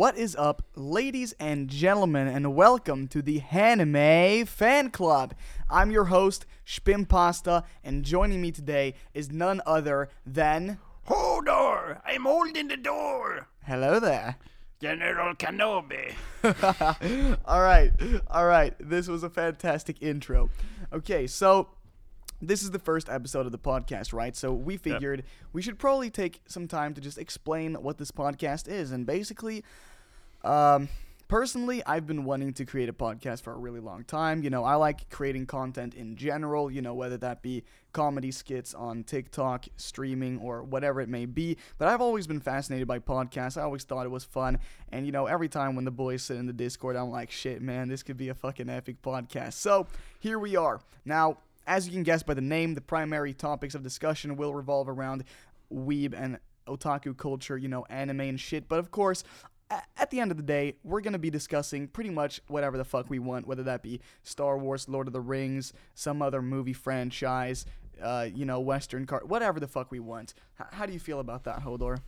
What is up, ladies and gentlemen, and welcome to the Hanime Fan Club. I'm your host, Shpimpasta, and joining me today is none other than. Hodor! I'm holding the door! Hello there. General Kenobi! all right, all right. This was a fantastic intro. Okay, so this is the first episode of the podcast, right? So we figured we should probably take some time to just explain what this podcast is. And basically, um, personally, I've been wanting to create a podcast for a really long time. You know, I like creating content in general, you know, whether that be comedy skits on TikTok, streaming, or whatever it may be. But I've always been fascinated by podcasts. I always thought it was fun. And, you know, every time when the boys sit in the Discord, I'm like, shit, man, this could be a fucking epic podcast. So here we are. Now, as you can guess by the name, the primary topics of discussion will revolve around weeb and otaku culture, you know, anime and shit. But of course, at the end of the day, we're going to be discussing pretty much whatever the fuck we want, whether that be Star Wars, Lord of the Rings, some other movie franchise, uh, you know, Western car, whatever the fuck we want. H- how do you feel about that, Hodor?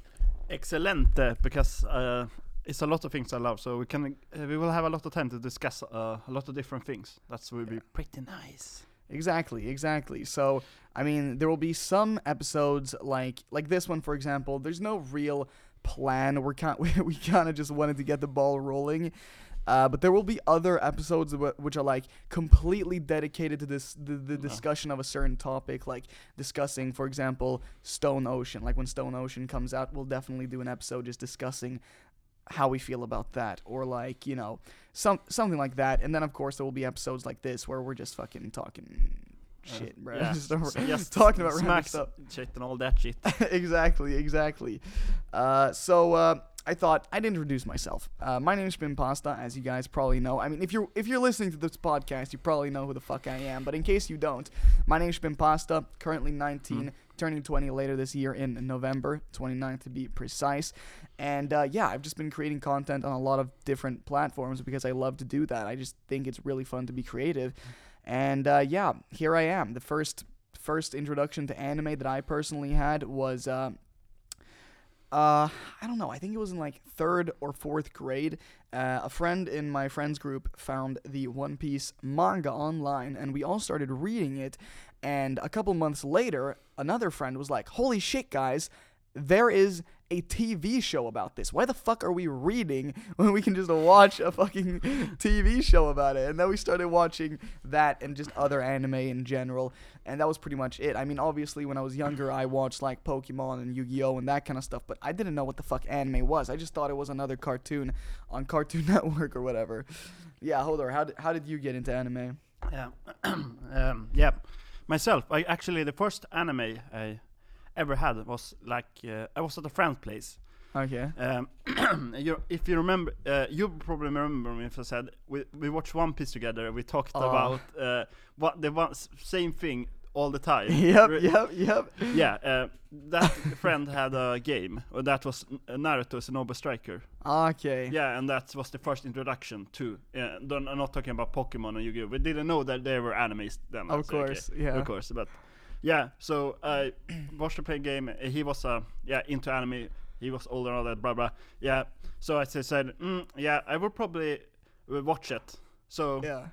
Excellent, uh, because uh, it's a lot of things I love, so we can uh, we will have a lot of time to discuss uh, a lot of different things. That will be pretty nice. Exactly, exactly. So, I mean, there will be some episodes like like this one, for example. There's no real plan. We're kind we, we kind of just wanted to get the ball rolling. Uh, but there will be other episodes wh- which are like completely dedicated to this the, the discussion of a certain topic, like discussing, for example, Stone Ocean. Like when Stone Ocean comes out, we'll definitely do an episode just discussing how we feel about that, or like you know some something like that. And then of course there will be episodes like this where we're just fucking talking shit, bro. Yeah, just, s- just talking about smack stuff. shit and all that shit. exactly, exactly. Uh, so uh, I thought I'd introduce myself. Uh, my name is Shpimpasta, as you guys probably know. I mean, if you're if you're listening to this podcast, you probably know who the fuck I am. But in case you don't, my name is Shpimpasta. Currently 19, turning 20 later this year in November, 29 to be precise. And uh, yeah, I've just been creating content on a lot of different platforms because I love to do that. I just think it's really fun to be creative. And uh, yeah, here I am. The first first introduction to anime that I personally had was uh, uh, I don't know. I think it was in like third or fourth grade. Uh, a friend in my friends group found the One Piece manga online, and we all started reading it. And a couple months later, another friend was like, "Holy shit, guys! There is a TV show about this. Why the fuck are we reading when we can just watch a fucking TV show about it?" And then we started watching that and just other anime in general. And that was pretty much it. I mean, obviously, when I was younger, I watched like Pokemon and Yu Gi Oh! and that kind of stuff, but I didn't know what the fuck anime was. I just thought it was another cartoon on Cartoon Network or whatever. Yeah, hold on. How did, how did you get into anime? Yeah, um, yeah. Myself, I actually the first anime I ever had was like uh, I was at a friend's place. Okay. Um, you, if you remember, uh, you probably remember me if I said we we watched One Piece together. We talked Oh. about uh, what the one, same thing all the time. Yep, Re- yep, yep. Yeah, uh, that friend had a game, and that was N- Naruto Shinobi Striker. Okay. Yeah, and that was the first introduction to. Uh, don't, I'm not talking about Pokemon and Yu-Gi-Oh. We didn't know that they were animes then. Of I'd okay. course, yeah. Of course, but yeah. So I watched the play game. uh, He was uh, yeah into anime. He was older and all that. Blah blah. Yeah. So I said, mm, yeah, I will probably uh, watch it. So Yeah.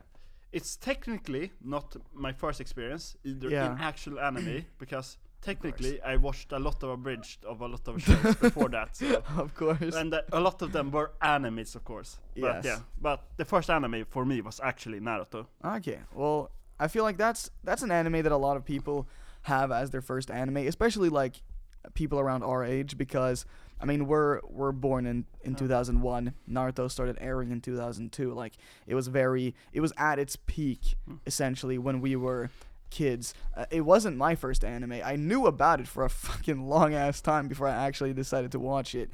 it's technically not my first experience either Yeah. in actual anime because technically I watched a lot of abridged of a lot of shows before that. So. Of course. And uh, a lot of them were animes, of course. Yes. But yeah, but the first anime for me was actually Naruto. Okay. Well, I feel like that's that's an anime that a lot of people have as their first anime, especially like people around our age because I mean, we're we're born in in 2001. Naruto started airing in 2002. Like it was very it was at its peak essentially when we were kids. Uh, it wasn't my first anime. I knew about it for a fucking long ass time before I actually decided to watch it.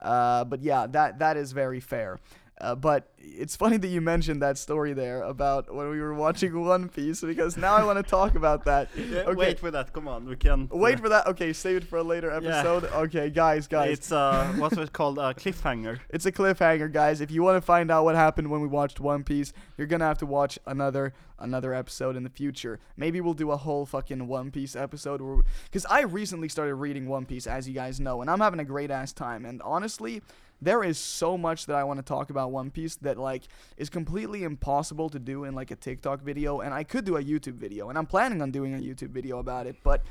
Uh, but yeah, that that is very fair. Uh, but it's funny that you mentioned that story there about when we were watching One Piece because now I want to talk about that. Okay. Wait for that. Come on, we can Wait for that. Okay, save it for a later episode. Okay, guys, guys. It's uh, what's it called? A cliffhanger. It's a cliffhanger, guys. If you want to find out what happened when we watched One Piece, you're gonna have to watch another another episode in the future. Maybe we'll do a whole fucking One Piece episode, because I recently started reading One Piece, as you guys know, and I'm having a great ass time. And honestly, there is so much that I want to talk about One Piece that like is completely impossible to do in like a TikTok video, and I could do a YouTube video, and I'm planning on doing a YouTube video about it, but.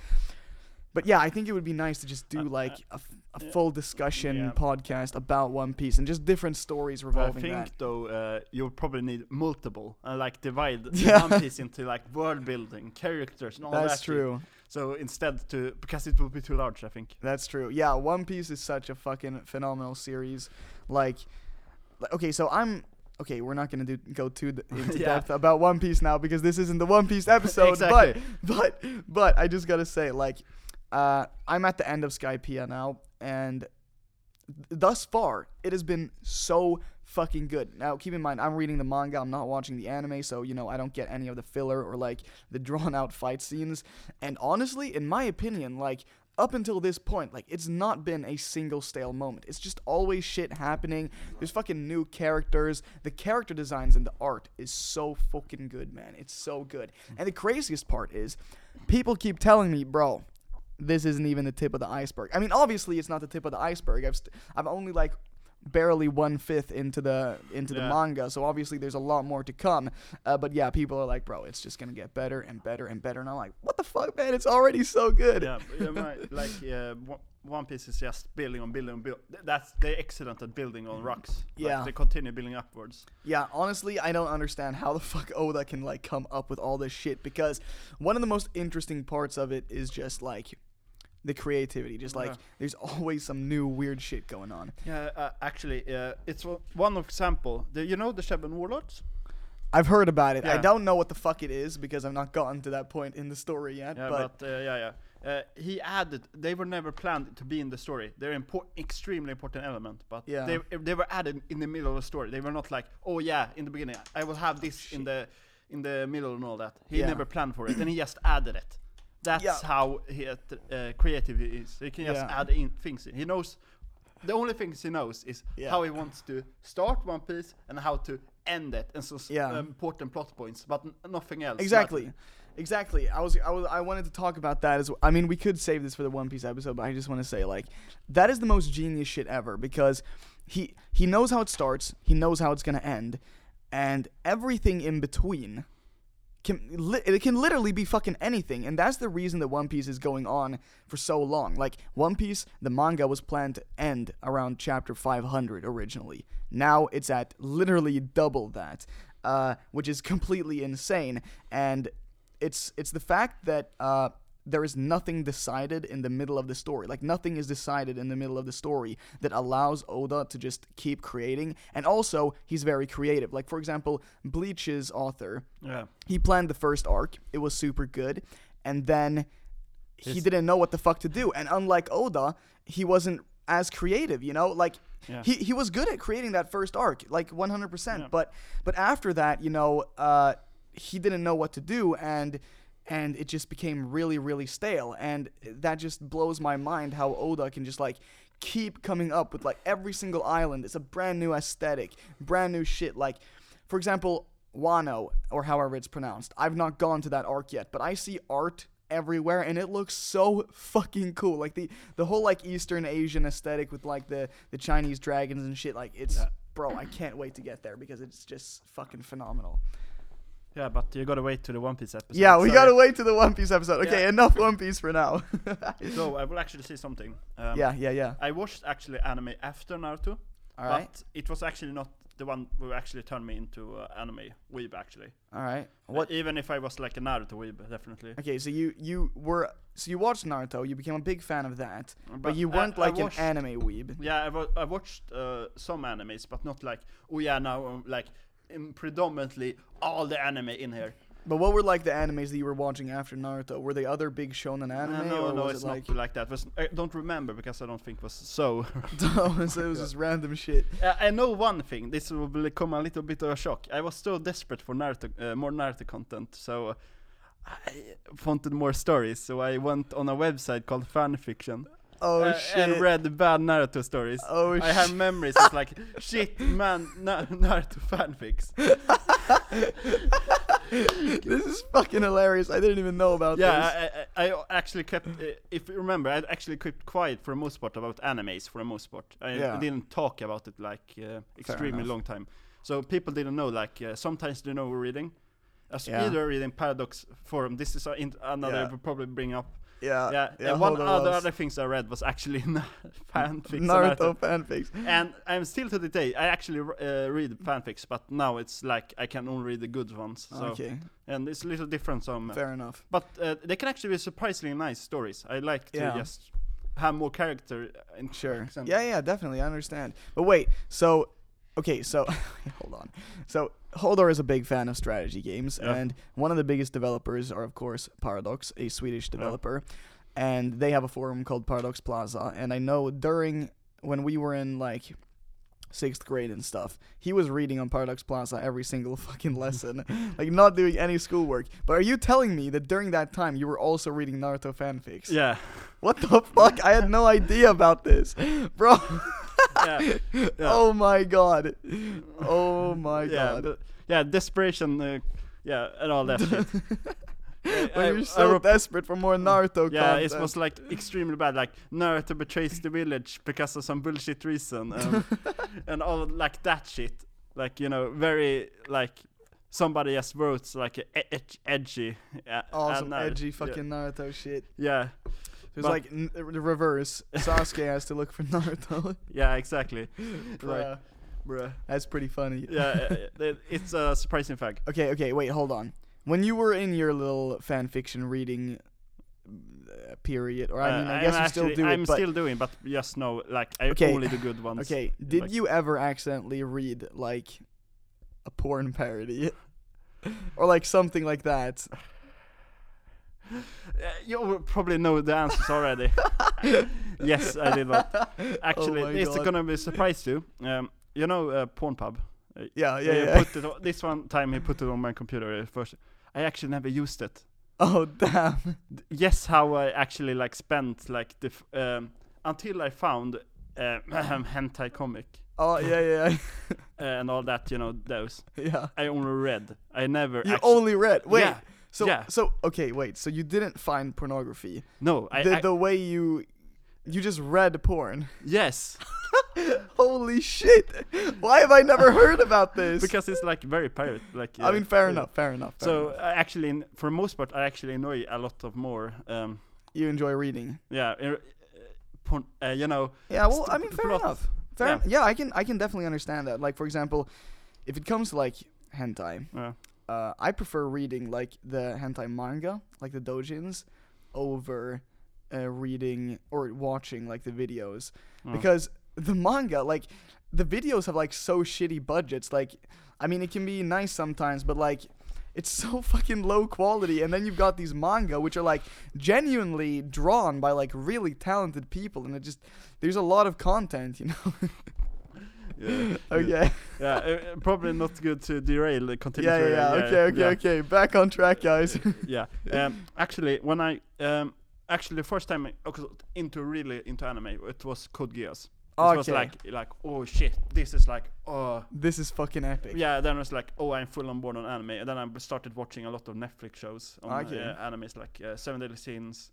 But yeah, I think it would be nice to just do Uh, like uh, a, f- a yeah. full discussion Yeah. podcast about One Piece and just different stories revolving. I think that. though uh, you'll probably need multiple, uh, like divide Yeah. One Piece into like world building, characters, and all that. That's true. So instead to because it will be too large, I think. That's true. Yeah, One Piece is such a fucking phenomenal series. Like, li- okay, so I'm okay. We're not gonna do go too d- into Yeah. depth about One Piece now because this isn't the One Piece episode. Exactly. But but but I just gotta say, like, uh, I'm at the end of Skypiea now, and thus far it has been so fucking good. Now, keep in mind, I'm reading the manga. I'm not watching the anime, so you know I don't get any of the filler or like the drawn out fight scenes. And honestly, in my opinion, like up until this point, like it's not been a single stale moment. It's just always shit happening. There's fucking new characters. The character designs and the art is so fucking good, man. It's so good. And the craziest part is, people keep telling me, bro, this isn't even the tip of the iceberg. I mean, obviously it's not the tip of the iceberg. I've st- I'm only like barely one fifth into the into the manga, so obviously there's a lot more to come. Uh, but yeah, people are like, bro, it's just gonna get better and better and better, and I'm like, what the fuck, man? It's already so good. yeah, yeah, like uh, One- One Piece is just building on building on build. That's they're excellent at building on rocks. Like, Yeah. they continue building upwards. Yeah, honestly, I don't understand how the fuck Oda can like come up with all this shit because one of the most interesting parts of it is just like the creativity. Just like Yeah. there's always some new weird shit going on. Yeah, uh, actually, uh, it's one example. The, you know the Seven Warlords? I've heard about it. I don't know what the fuck it is because I've not gotten to that point in the story yet. Yeah, but, but, uh, yeah, yeah. Uh, he added. They were never planned to be in the story. They're impor- extremely important element, but Yeah. they they were added in the middle of the story. They were not like, oh yeah, in the beginning, I will have this in the in the middle and all that. He Yeah. never planned for it, and he just added it. That's Yeah. how he, uh, creative he is. He can just Yeah. add in things. He knows. The only things he knows is Yeah. how he wants to start One Piece and how to end it, and so Yeah. um, important plot points, but n- nothing else. Exactly. Exactly. I was, I was I wanted to talk about that as well. I mean, we could save this for the One Piece episode, but I just want to say like that is the most genius shit ever because he he knows how it starts, he knows how it's going to end, and everything in between can li- it can literally be fucking anything, and that's the reason that One Piece is going on for so long. Like One Piece, the manga was planned to end around chapter 500 originally. Now it's at literally double that, uh, which is completely insane. And it's it's the fact that uh, there is nothing decided in the middle of the story. Like nothing is decided in the middle of the story that allows Oda to just keep creating. And also, he's very creative. Like for example, Bleach's author, Yeah. he planned the first arc. It was super good, and then he His- didn't know what the fuck to do. And unlike Oda, he wasn't as creative. You know, like Yeah. he he was good at creating that first arc, like 100%. Yeah. But but after that, you know, uh, he didn't know what to do, and and it just became really really stale. And that just blows my mind how Oda can just like keep coming up with like every single island. It's a brand new aesthetic, brand new shit. Like, for example, Wano or however it's pronounced. I've not gone to that arc yet, but I see art everywhere and it looks so fucking cool like the the whole like eastern asian aesthetic with like the the chinese dragons and shit like it's Yeah. bro i can't wait to get there because it's just fucking phenomenal Yeah, but you gotta wait to the One Piece episode. yeah we Sorry. gotta wait to the one piece episode okay Yeah. enough one piece for now So I will actually say something. Um, yeah yeah yeah I watched actually anime after Naruto, all right but it was actually not the one who actually turned me into uh, anime weeb actually. all right Uh, what even if I was like a Naruto weeb, definitely. okay so you you were so you watched naruto you became a big fan of that but, you weren't I like an watched- anime weeb Yeah, I, wa- I watched uh, some animes, but not like oh yeah now um, like um, predominantly all the anime in here. but what were like the animes that you were watching after naruto were they other big shonen Uh, anime no, or no, was it's it like not like that. Was, I don't remember because I don't think it was so. Oh, so it was just random shit Uh, I know one thing. This will become a little bit of a shock. I was so desperate for Naruto, uh, more Naruto content, so I wanted more stories. So I went on a website called Fanfiction, Oh uh, shit. and read the bad Naruto stories. Oh I have memories of like, shit, man, Na- Naruto fanfics. this is fucking hilarious. I didn't even know about this. Yeah, I, I, I actually kept. Uh, if you remember, I actually kept quiet for the most part about animes for the most part. I, Yeah. didn't talk about it like uh, extremely long time. So people didn't know. Like uh, sometimes they know we're reading. As Yeah. either reading Paradox Forum. This is in, another Yeah. we'll probably bring up. Yeah, yeah, yeah. and one Hodor other other things I read was actually fanfics. Naruto fanfics. and I'm still to the day. I actually uh, read fanfics, but now it's like I can only read the good ones. So okay, and it's a little different. Some, fair enough. but uh, they can actually be surprisingly nice stories. I like to Yeah. just have more character. In Sure. Yeah, yeah, definitely. I understand. But wait, so okay, so hold on. So Hodor is a big fan of strategy games, Yeah. and one of the biggest developers are, of course, Paradox, a Swedish developer, and they have a forum called Paradox Plaza. And I know during when we were in like sixth grade and stuff, he was reading on Paradox Plaza every single fucking lesson, like not doing any schoolwork. But are you telling me that during that time you were also reading Naruto fanfics? Yeah. What the fuck? I had no idea about this, bro. yeah. yeah. Oh my god. Oh my yeah. god. the- yeah. Desperation. Uh, yeah, and all that shit. I- you're so rep- desperate for more Naruto Yeah, content. it was like extremely bad. Like Naruto betrays the village because of some bullshit reason, um, and all like that shit. Like you know, very like somebody just wrote like a e- ed- edgy. Yeah, awesome, and, uh, edgy yeah, fucking Naruto shit. Yeah, It was But- like n- the reverse. Sasuke has to look for Naruto. yeah, exactly. like, Bruh, bruh. That's pretty funny. Yeah, uh, uh, it's a surprising fact. Okay, okay, wait, hold on. When you were in your little fan fiction reading uh, period, or I mean, I Uh, guess I'm you still actually- do I'm it, still doing, but just know, like I Okay, only the good ones. okay, did like- you ever accidentally read like a porn parody? or like something like that. Uh, you probably know the answers already. yes, I did not. Actually, Oh it's God. gonna be a surprise too. Um, you know, uh, Pornhub. Uh, Yeah, yeah, he yeah. Put it on, this one time he put it on my computer uh, first. I actually never used it. Oh damn. Yes, how I actually like spent like the f- um, until I found uh, hentai comic Oh yeah, yeah, uh, and all that. You know those. yeah. I only read. I never. You only read. Wait. Yeah. So yeah. so okay, wait. So you didn't find pornography. No, I, the I the way you you just read porn. yes, Holy shit! Why have I never heard about this? because it's like very pirate. Like I uh, mean, fair uh, enough, fair enough. fair So enough. I actually, for most part, I actually enjoy a lot of more. Um, you enjoy reading. yeah, uh, porn, uh, you know. Yeah, well, I mean, fair plot. enough. Fair. Yeah. Yeah. I can I can definitely understand that. Like for example, if it comes to like hentai, Uh, uh, I prefer reading like the hentai manga, like the dojins, over uh, reading or watching like the videos uh, because the manga like the videos have like so shitty budgets like i mean it can be nice sometimes but like it's so fucking low quality and then you've got these manga which are like genuinely drawn by like really talented people and it just there's a lot of content you know yeah, okay yeah, uh, probably not good to derail. the Continue. yeah yeah, yeah uh, okay okay yeah. okay back on track guys yeah. Um, actually, when I um, actually the first time I got into really into anime, it was Code Geass. It was Okay. like like oh shit, this is like oh this is fucking epic yeah. Then I was like oh I'm full on board on anime, and then I started watching a lot of Netflix shows on Okay. uh, animes like uh, Seven Deadly Sins.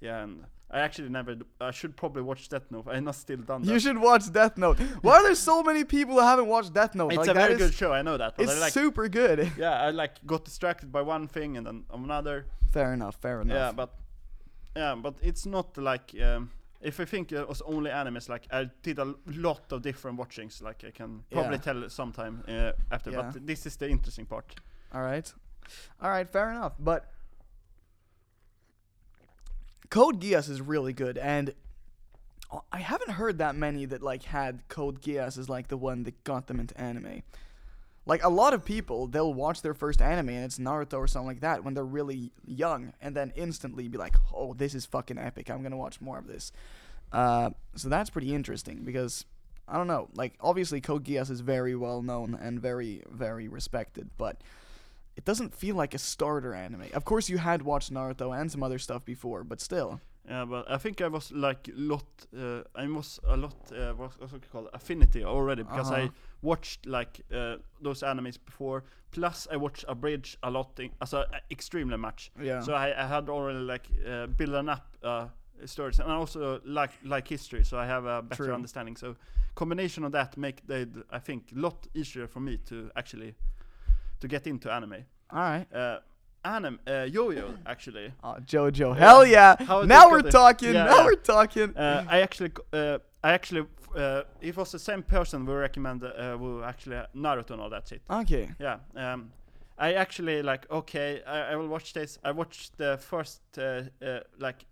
Yeah, and I actually never. d- I should probably watch Death Note. I'm not still done that. you should watch death note why are there so many people who haven't watched death note It's like a that very is- good show. I know that. But it's like. super good yeah, I like got distracted by one thing and then another. fair enough fair enough Yeah, but yeah, but it's not like um, if I think it was only animes, like I did a lot of different watchings. Like I can probably Yeah. tell sometime uh, after. Yeah. But this is the interesting part. All right. All right, fair enough. But Code Geass is really good and I haven't heard that many that like had Code Geass as like the one that got them into anime. Like a lot of people, they'll watch their first anime and it's Naruto or something like that when they're really young and then instantly be like, "Oh, this is fucking epic. I'm to watch more of this." Uh, so that's pretty interesting because I don't know. Like obviously Code Geass is very well known and very very respected, but it doesn't feel like a starter anime. Of course, you had watched Naruto and some other stuff before, but still. Yeah, but I think I was like lot. Uh, I was a lot. Uh, what's what's it called? Affinity already because I Uh-huh. watched like uh, those animes before. Plus, I watched a bridge a lot. In, also, uh, extremely much. Yeah. So I, I had already like uh, building up uh, stories, and I also like like history, so I have a better True. understanding. So combination of that make the I think lot easier for me to actually to get into anime. All right. Uh, anime, uh, yo-yo actually. Oh, Jojo. Hell yeah. Now we're talking. Yeah, now yeah. we're talking. Uh, I actually, uh, I actually, uh, it was the same person who recommended, uh, who actually Naruto and all that shit. okay. Yeah. Um, I actually like okay, I, I will watch this. I watched the first uh, uh, like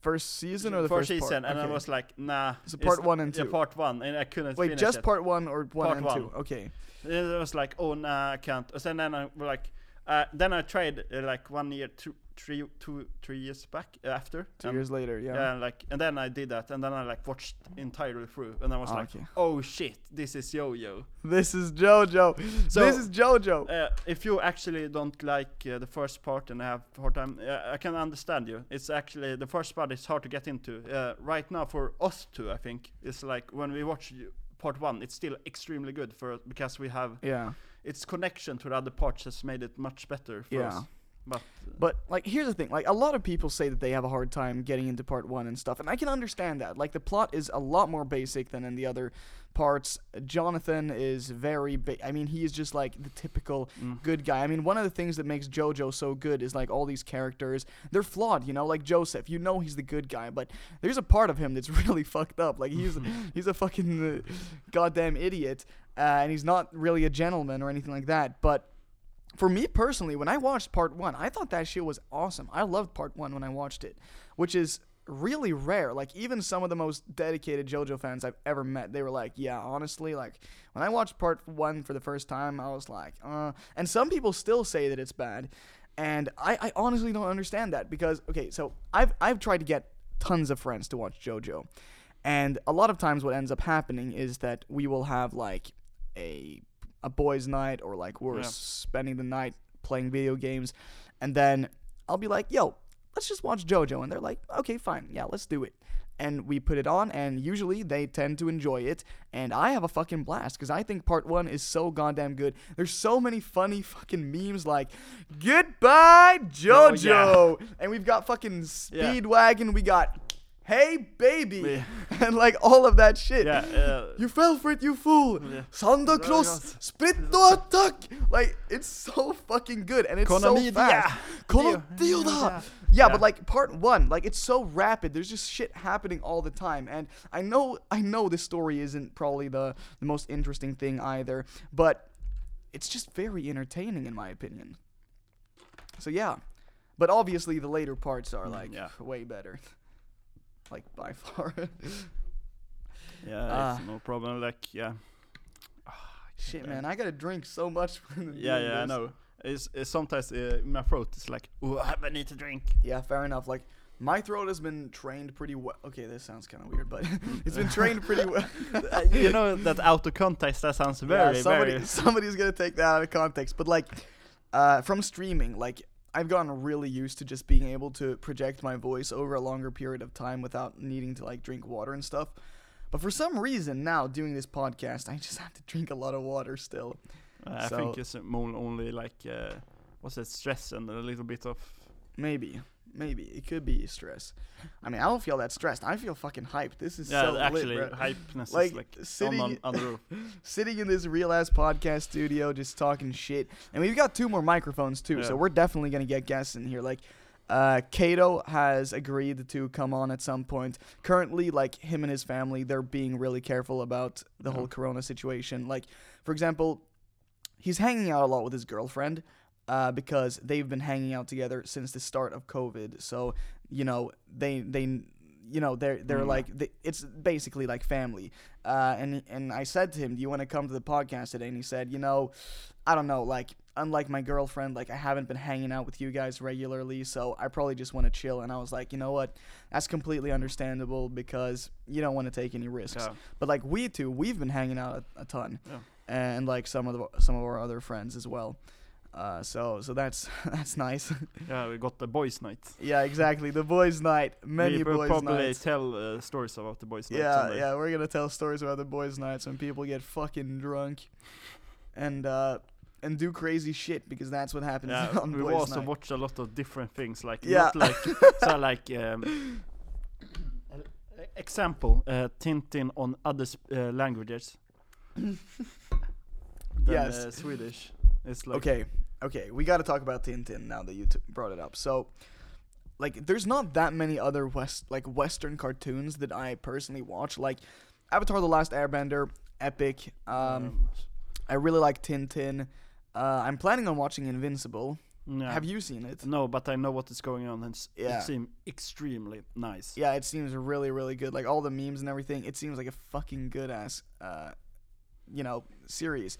First season or the first, first, season, part? and I was like, nah. So it's- part one and Yeah, two. part one, and I couldn't. Wait, just it. part one or one Part and one. two? Okay. It was like, oh nah, I can't. And then I was like, uh, then I tried uh, like one year, two, three, two, three years back uh, after. Two and- years later, yeah. Yeah, like, and then I did that, and then I like watched entirely through, and I was Ah, like, okay. oh shit, this is yo-yo. This is JoJo. So- this is JoJo. Uh, if you actually don't like uh, the first part and have hard time, uh, I can understand you. It's actually the first part is hard to get into. Uh, right now, for us two, I think it's like when we watch you- part one, it's still extremely good for because we have yeah. Its connection to the other parts has made it much better for Yeah. us. But But like here's the thing, like a lot of people say that they have a hard time getting into part 1 and stuff, and I can understand that. Like the plot is a lot more basic than in the other parts. Jonathan is very ba- I mean, he is just like the typical Mm. good guy. I mean, one of the things that makes JoJo so good is like all these characters, they're flawed, you know, like Joseph. You know he's the good guy, but there's a part of him that's really fucked up. Like he's he's a fucking uh, goddamn idiot, uh, and he's not really a gentleman or anything like that, but for me personally, when I watched part one, I thought that shit was awesome. I loved part one when I watched it, which is really rare. Like even some of the most dedicated JoJo fans I've ever met, they were like, "Yeah, honestly, like when I watched part one for the first time, I was like, uh." And some people still say that it's bad, and I, I honestly don't understand that because okay, so I've I've tried to get tons of friends to watch JoJo, and a lot of times what ends up happening is that we will have like a a boys' night or like we're Yeah. spending the night playing video games, and then I'll be like, "Yo, let's just watch JoJo," and they're like, "Okay, fine, yeah, let's do it." And we put it on, and usually they tend to enjoy it, and I have a fucking blast because I think part one is so goddamn good. There's so many funny fucking memes like "Goodbye, oh, JoJo," and we've got fucking Yeah. Speedwagon, we got "Hey Baby," Yeah. and like all of that shit. yeah, uh, You fell for it, you fool! Yeah. Santa Claus, split the attack! Like, it's so fucking good, and it's so fast. Dio. Yeah, Yeah. but like part one, like it's so rapid. There's just shit happening all the time, and I know, I know this story isn't probably the the most interesting thing either, but it's just very entertaining in my opinion. So yeah, but obviously the later parts are Mm, like yeah. way better, like by far. yeah, Ah. it's no problem. Like, yeah, Oh, Shit, man, I gotta drink so much. yeah, yeah, I know. It's, it's sometimes uh, my throat. It's like, oh, I need to drink. Yeah, fair enough. Like my throat has been trained pretty well. Okay, this sounds kind of weird, but it's been trained pretty well. Uh, you know that out of context. That sounds very, yeah, somebody, very. somebody's gonna take that out of context. But like, uh, from streaming, like I've gotten really used to just being able to project my voice over a longer period of time without needing to like drink water and stuff. But for some reason now doing this podcast, I just have to drink a lot of water still. Uh, I think it's more only like uh, what's it, stress and a little bit of. Maybe, maybe it could be stress. I mean, I don't feel that stressed. I feel fucking hyped. This is Yeah, so actually, lit, bro. hypeness Like, is like sitting- on, on, the roof. sitting in this real ass podcast studio just talking shit. And we've got two more microphones too, so we're definitely gonna get guests in here. Like uh Kato has agreed to come on at some point. Currently, like him and his family, they're being really careful about the whole Mhm. corona situation. Like, for example, he's hanging out a lot with his girlfriend. Uh, because they've been hanging out together since the start of COVID, so you know they they you know they're they're Mm. like they, it's basically like family. Uh, and and I said to him, "Do you want to come to the podcast today?" And he said, "You know, I don't know. Like, unlike my girlfriend, like I haven't been hanging out with you guys regularly, so I probably just want to chill." And I was like, "You know what? That's completely understandable because you don't want to take any risks." Yeah. But like we two, we've been hanging out a, a ton, Yeah. and like some of the some of our other friends as well. Uh, so so that's that's nice. Yeah, we got the boys' night. yeah, exactly. The boys' night, many we boys' probably nights. tell uh, stories about the boys' night. Yeah, someday. yeah, we're gonna tell stories about the boys' nights when people get fucking drunk, and uh, and do crazy shit because that's what happens Yeah, on we boys' also night. watched a lot of different things, like Yeah. not like so like um, example uh, Tintin on other uh, languages than Yes. uh, Swedish. It's like okay, okay, we got to talk about Tintin now that you t- brought it up. So, like, there's not that many other west like Western cartoons that I personally watch. Like, Avatar: The Last Airbender, epic. Um, I really like Tintin. Uh, I'm planning on watching Invincible. yeah. Have you seen it? No, but I know what is going on, and Yeah. it seems extremely nice. Yeah, it seems really, really good. Like all the memes and everything, it seems like a fucking good ass, uh, you know, series.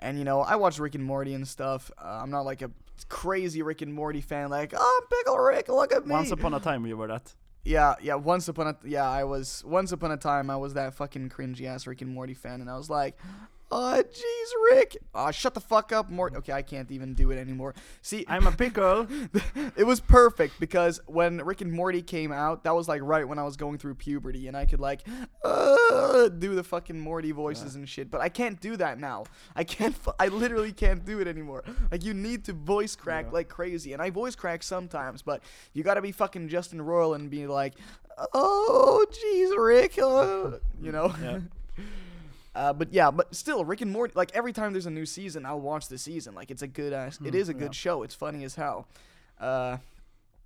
And you know, I watch Rick and Morty and stuff. Uh, I'm not like a crazy Rick and Morty fan. Like, oh, Pickle Rick, look at me. Once upon a time, you were that. yeah, yeah. Once upon a yeah, I was once upon a time I was that fucking cringy ass Rick and Morty fan, and I was like, oh, jeez, Rick. Oh, shut the fuck up, Morty. Okay, I can't even do it anymore. See, I'm a pickle. it was perfect because when Rick and Morty came out, that was like right when I was going through puberty, and I could like uh, do the fucking Morty voices and shit. But I can't do that now. I can't. Fu- I literally can't do it anymore. Like you need to voice crack Yeah. like crazy, and I voice crack sometimes, but you gotta be fucking Justin Roiland and be like, oh jeez, Rick, uh," you know. Yeah. Uh, but yeah, but still, Rick and Morty. Like every time there's a new season, I'll watch the season. Like it's a good ass. it Hmm, is a yeah. good show. It's funny as hell. Uh,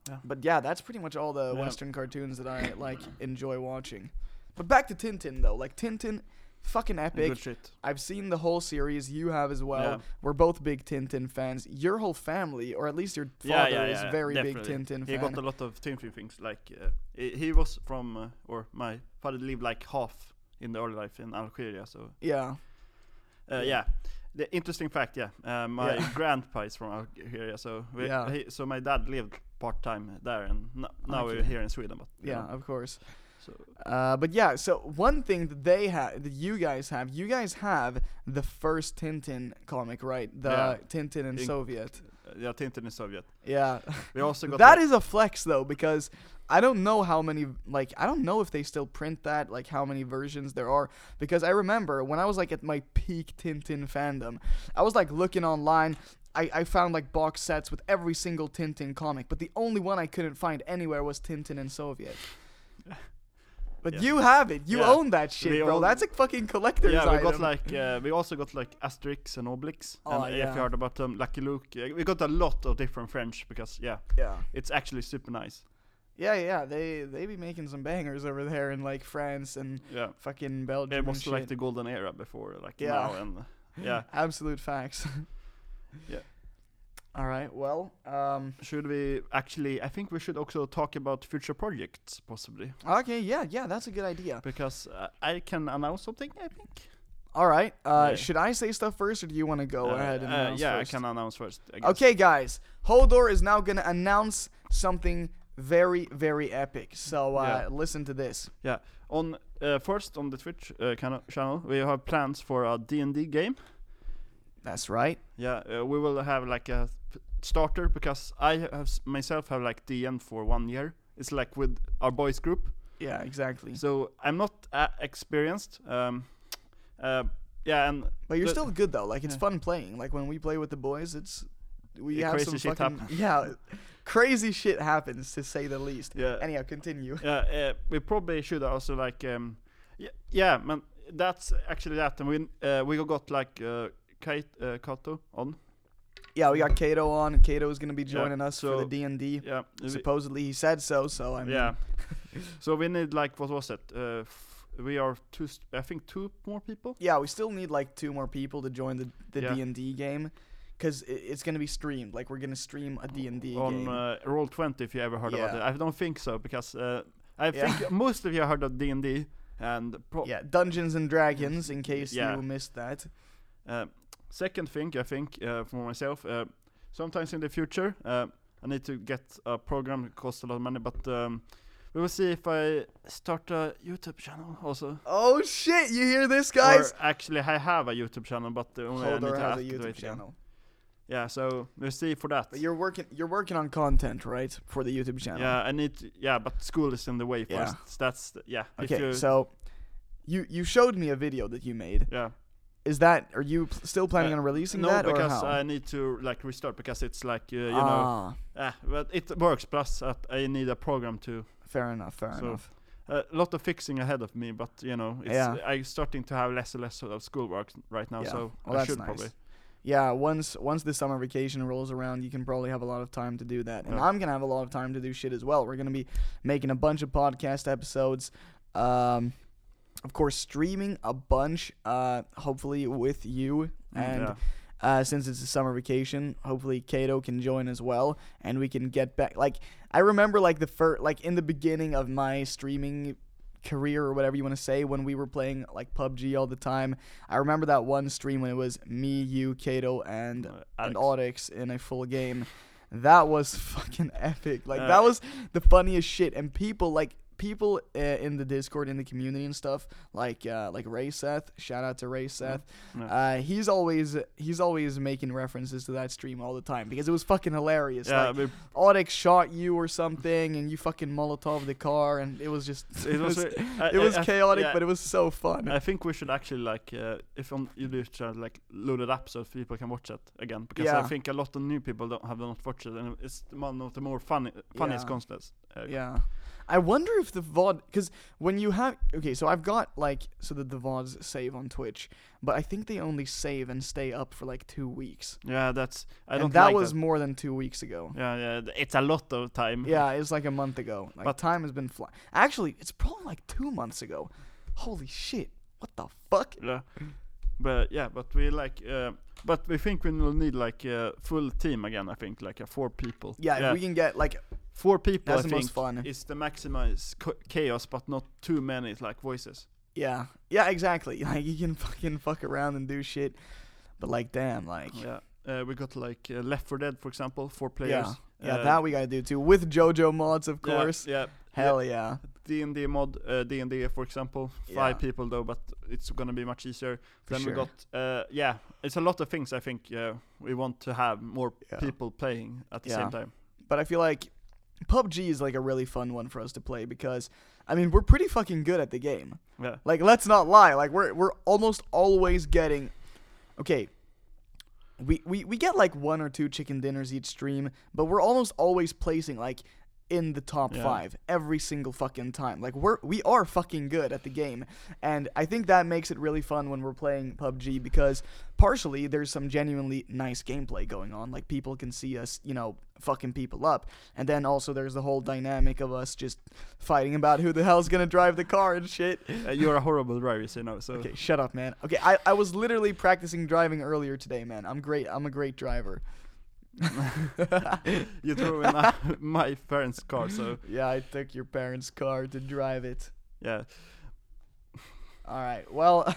Yeah. But yeah, that's pretty much all the Yeah. Western cartoons that I like enjoy watching. But back to Tintin though, like Tintin, fucking epic. I've seen the whole series. You have as well. Yeah. We're both big Tintin fans. Your whole family, or at least your father, is very definitely. big Tintin He fan. got a lot of Tintin things. Like uh, he, he was from, uh, or my father lived like half in the early life in Algeria. So yeah. uh, yeah. The interesting fact, yeah, uh, my Yeah. grandpa is from Algeria, so we, Yeah. he, so my dad lived part time there, and n- now we're here in Sweden. But Yeah, know, of course. so Uh, but yeah, so one thing that they have, that you guys have, you guys have the first Tintin comic, right? The Yeah. Tintin in In- Soviet. Yeah, Tintin is Soviet. Yeah. We also got That like- a flex though, because I don't know how many, like, I don't know if they still print that, like, how many versions there are. Because I remember when I was, like, at my peak Tintin fandom, I was, like, looking online. I, I found, like, box sets with every single Tintin comic, but the only one I couldn't find anywhere was Tintin in Soviet. But Yeah. you have it. You Yeah. own that shit, We bro. That's a fucking collector's yeah, we item. got like uh, we also got like Asterix and Obelix. Oh, and yeah. if you heard about them, Lucky Luke. we got a lot of different French because yeah, yeah. it's actually super nice. Yeah, yeah. They they be making some bangers over there in like France and Yeah, fucking Belgium. it was like the golden era before, like Yeah. now and uh, yeah. Absolute facts. Yeah. All right. Well, um, Should we actually? I think we should also talk about future projects possibly okay. Yeah, yeah. That's a good idea. because uh, I can announce something. I think. All right. Uh, Yeah. should I say stuff first, or do you want to go Uh, ahead and uh, announce yeah, first? I can announce first. I guess. Okay, guys. Hodor is now gonna announce something very, very epic. So uh, Yeah. listen to this. Yeah. On uh, first on the Twitch uh, channel, we have plans for a D&D game. That's right. Yeah, uh, we will have like a starter because I have myself have like DM for one year. It's like with our boys group. Yeah, exactly. So I'm not uh, experienced. Um, uh, yeah, and But you're still good though. Like it's Yeah. fun playing. Like when we play with the boys, it's we Yeah, have crazy some shit fucking happens. yeah, crazy shit happens to say the least. yeah, Anyhow, continue. yeah, uh, we probably should also like um, yeah, yeah, man. That's actually that, and we uh, we got like uh, Kate uh, Kato on. Yeah, we got Kato on. Kato is gonna be Yeah, joining us for the D and D. Yeah, Supposedly he said so. So I mean, yeah. so we need like what was it? Uh, f- we are two. I think two more people. yeah, we still need like two more people to join the the D and D game, because it's gonna be streamed. Like we're gonna stream a D and D on uh, Roll Twenty. If you ever heard about it, I don't think so because uh, I Yeah. think most of you heard of D and D and yeah, Dungeons and Dragons. In case Yeah. you missed that. Uh, second thing, I think uh, for myself, uh, sometimes in the future, uh, I need to get a program that costs a lot of money, but um, we will see if I start a YouTube channel also. Oh shit! You hear this, guys? Or actually, I have a YouTube channel, but only I need to has a YouTube it again. channel. yeah, so we'll see for that. But you're working you're working on content, right, for the YouTube channel. Yeah, I need. To, yeah, but school is in the way Yeah. first. That's the- yeah. Okay, you- so you you showed me a video that you made. yeah. Is that are you still planning Uh, on releasing no, that or because? I need to like restart because it's like uh, you know. ah, Ah, but it works. Plus, I need a program to fair enough, fair So, enough. a lot of fixing ahead of me. But you know, it's, Yeah. I'm starting to have less and less of schoolwork right now. Yeah. So Well, I that's should nice. probably. Yeah, once once the summer vacation rolls around, you can probably have a lot of time to do that. And Yeah. I'm gonna have a lot of time to do shit as well. We're gonna be making a bunch of podcast episodes. Um, of course, streaming a bunch. Uh, hopefully with you. Mm, And yeah. uh, since it's a summer vacation, hopefully Kato can join as well, and we can get back. Like I remember, like the first, like in the beginning of my streaming career or whatever you want to say, when we were playing like PUBG all the time. I remember that one stream when it was me, you, Kato, and Uh, and Audix in a full game. That was fucking epic. Like Uh, that was the funniest shit. And people like people uh, in the Discord in the community and stuff like uh, like Ray Seth. Shout out to Ray Seth. Uh, he's always he's always making references to that stream all the time because it was fucking hilarious. yeah, like we- Audix shot you or something, and you fucking Molotov the car, and it was just it was. it I- it was I- I- chaotic, yeah, but it was so fun. I think we should actually like uh, if on you should like load it up so people can watch it again because Yeah. I think a lot of new people don't have not watched it and it's one of the more funny funniest Yeah. concepts. Yeah. I wonder if the VOD, because when you have, okay, so I've got like, so that the VODs save on Twitch, but I think they only save and stay up for like two weeks. Yeah, that's I and don't that like was that. more than two weeks ago. Yeah, yeah, it's a lot of time. Yeah, it's like a month ago. Like, But- time has been flying. Actually, it's probably like two months ago. Holy shit. What the fuck? Yeah. But yeah, but we like, uh, but we think we will need like a full team again. I think like a four people. Yeah, if we can get like, four people. that's I the think most fun. is the maximize chaos, but not too many like voices. Yeah. Yeah, exactly. Like, you can fucking fuck around and do shit. But like, damn, like, Yeah. Uh, we got like uh, Left 4 Dead, for example, four players. yeah. Yeah, Uh, that we gotta do too. With JoJo mods, of course. Yeah. Hell yeah. D&D mod, uh, D&D for example, Yeah. five people though, but it's gonna be much easier. For then sure. we got, uh, yeah, it's a lot of things I think we want to have more Yeah. people playing at the Yeah. same time. but I feel like PUBG is like a really fun one for us to play because I mean we're pretty fucking good at the game. Yeah. Like let's not lie, like we're we're almost always getting okay. We, we we get like one or two chicken dinners each stream, but we're almost always placing like in the top Yeah. five every single fucking time. Like we're we are fucking good at the game, and I think that makes it really fun when we're playing PUBG because partially there's some genuinely nice gameplay going on. Like people can see us, you know, fucking people up, and then also there's the whole dynamic of us just fighting about who the hell's gonna drive the car and shit. Uh, you're a horrible driver, you know, so. Okay, shut up, man. Okay, I, I was literally practicing driving earlier today, man. I'm great. I'm a great driver. you drove in my parents' car, so Yeah, I took your parents' car to drive it. yeah. All right. Well.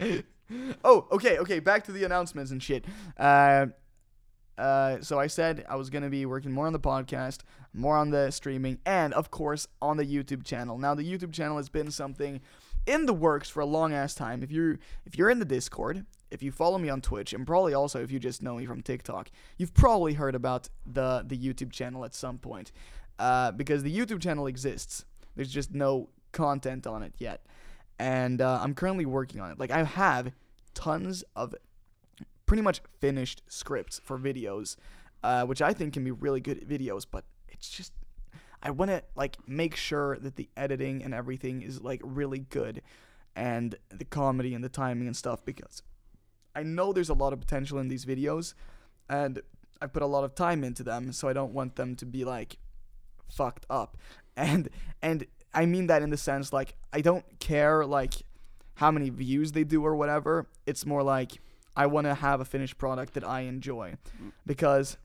oh, okay, okay. Back to the announcements and shit. Uh, uh, so I said I was gonna be working more on the podcast, more on the streaming, and of course on the YouTube channel. Now the YouTube channel has been something in the works for a long ass time. If you're if you're in the Discord, if you follow me on Twitch, and probably also if you just know me from TikTok, you've probably heard about the the YouTube channel at some point, uh, because the YouTube channel exists. There's just no content on it yet, and uh, I'm currently working on it. Like I have tons of pretty much finished scripts for videos, uh, which I think can be really good videos, but it's just I want to like make sure that the editing and everything is like really good and the comedy and the timing and stuff because I know there's a lot of potential in these videos and I put a lot of time into them so I don't want them to be like fucked up. And and I mean that in the sense like I don't care like how many views they do or whatever. It's more like I want to have a finished product that I enjoy because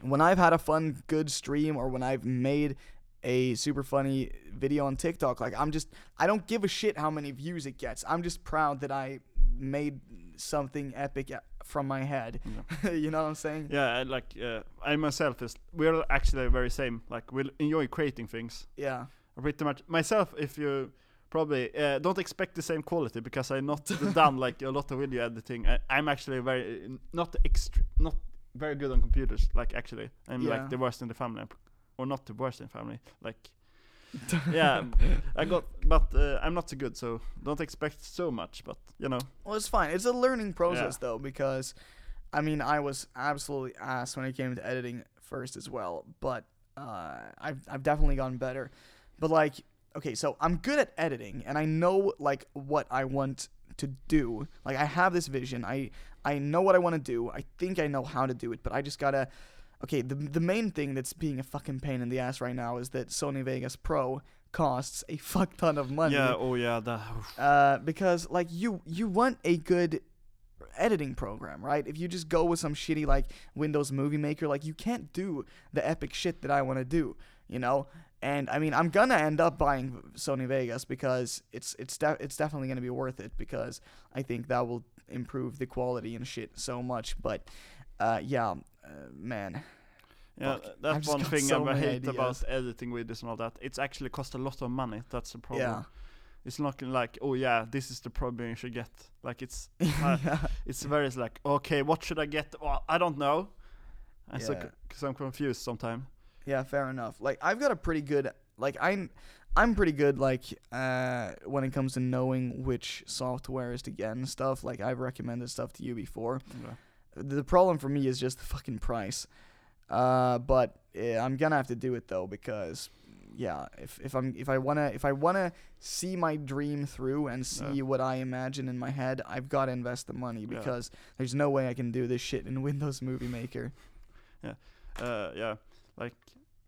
when I've had a fun, good stream or when I've made a super funny video on TikTok, like I'm just, I don't give a shit how many views it gets. I'm just proud that I made something epic uh, from my head. you know what I'm saying? Yeah, like uh, I myself is we're actually very same. Like we enjoy creating things. Yeah. Pretty much myself. If you probably uh, don't expect the same quality because I'm not done like a lot of video editing. I, I'm actually very not extre- not very good on computers. Like actually, I'm Yeah. like the worst in the family, or not the worst in family. Like, yeah, I got, but uh, I'm not so good. So don't expect so much. But you know, Well, it's fine. It's a learning process though, because I mean, I was absolutely ass when it came to editing first as well, but uh, I've I've definitely gotten better. But like, okay, so I'm good at editing, and I know like what I want to do. Like, I have this vision. I I know what I want to do. I think I know how to do it, but I just gotta. Okay, the the main thing that's being a fucking pain in the ass right now is that Sony Vegas Pro costs a fuck ton of money yeah, oh yeah, that. uh, because like you you want a good editing program, right? If you just go with some shitty like Windows Movie Maker, like you can't do the epic shit that I want to do, you know. And I mean, I'm gonna end up buying Sony Vegas because it's it's de- it's definitely gonna be worth it because I think that will improve the quality and shit so much. But uh, yeah, man, Yeah, that's one thing so I hate about ideas. editing videos and all that. It's actually cost a lot of money. That's the problem. yeah, It's not like, oh yeah, this is the problem you should get. Like it's, uh, yeah, it's very like, okay, what should I get? Well, I don't know. And so, Yeah. because I'm confused sometimes. Yeah, fair enough. Like I've got a pretty good like I'm I'm pretty good like uh when it comes to knowing which software is to get and stuff. Like I've recommended stuff to you before. The problem for me is just the fucking price. Uh but eh, I'm gonna have to do it though because yeah, if, if I'm if I wanna if I wanna see my dream through and see Yeah. what I imagine in my head, I've gotta invest the money Yeah. because there's no way I can do this shit in Windows Movie Maker. Yeah, Uh, yeah, like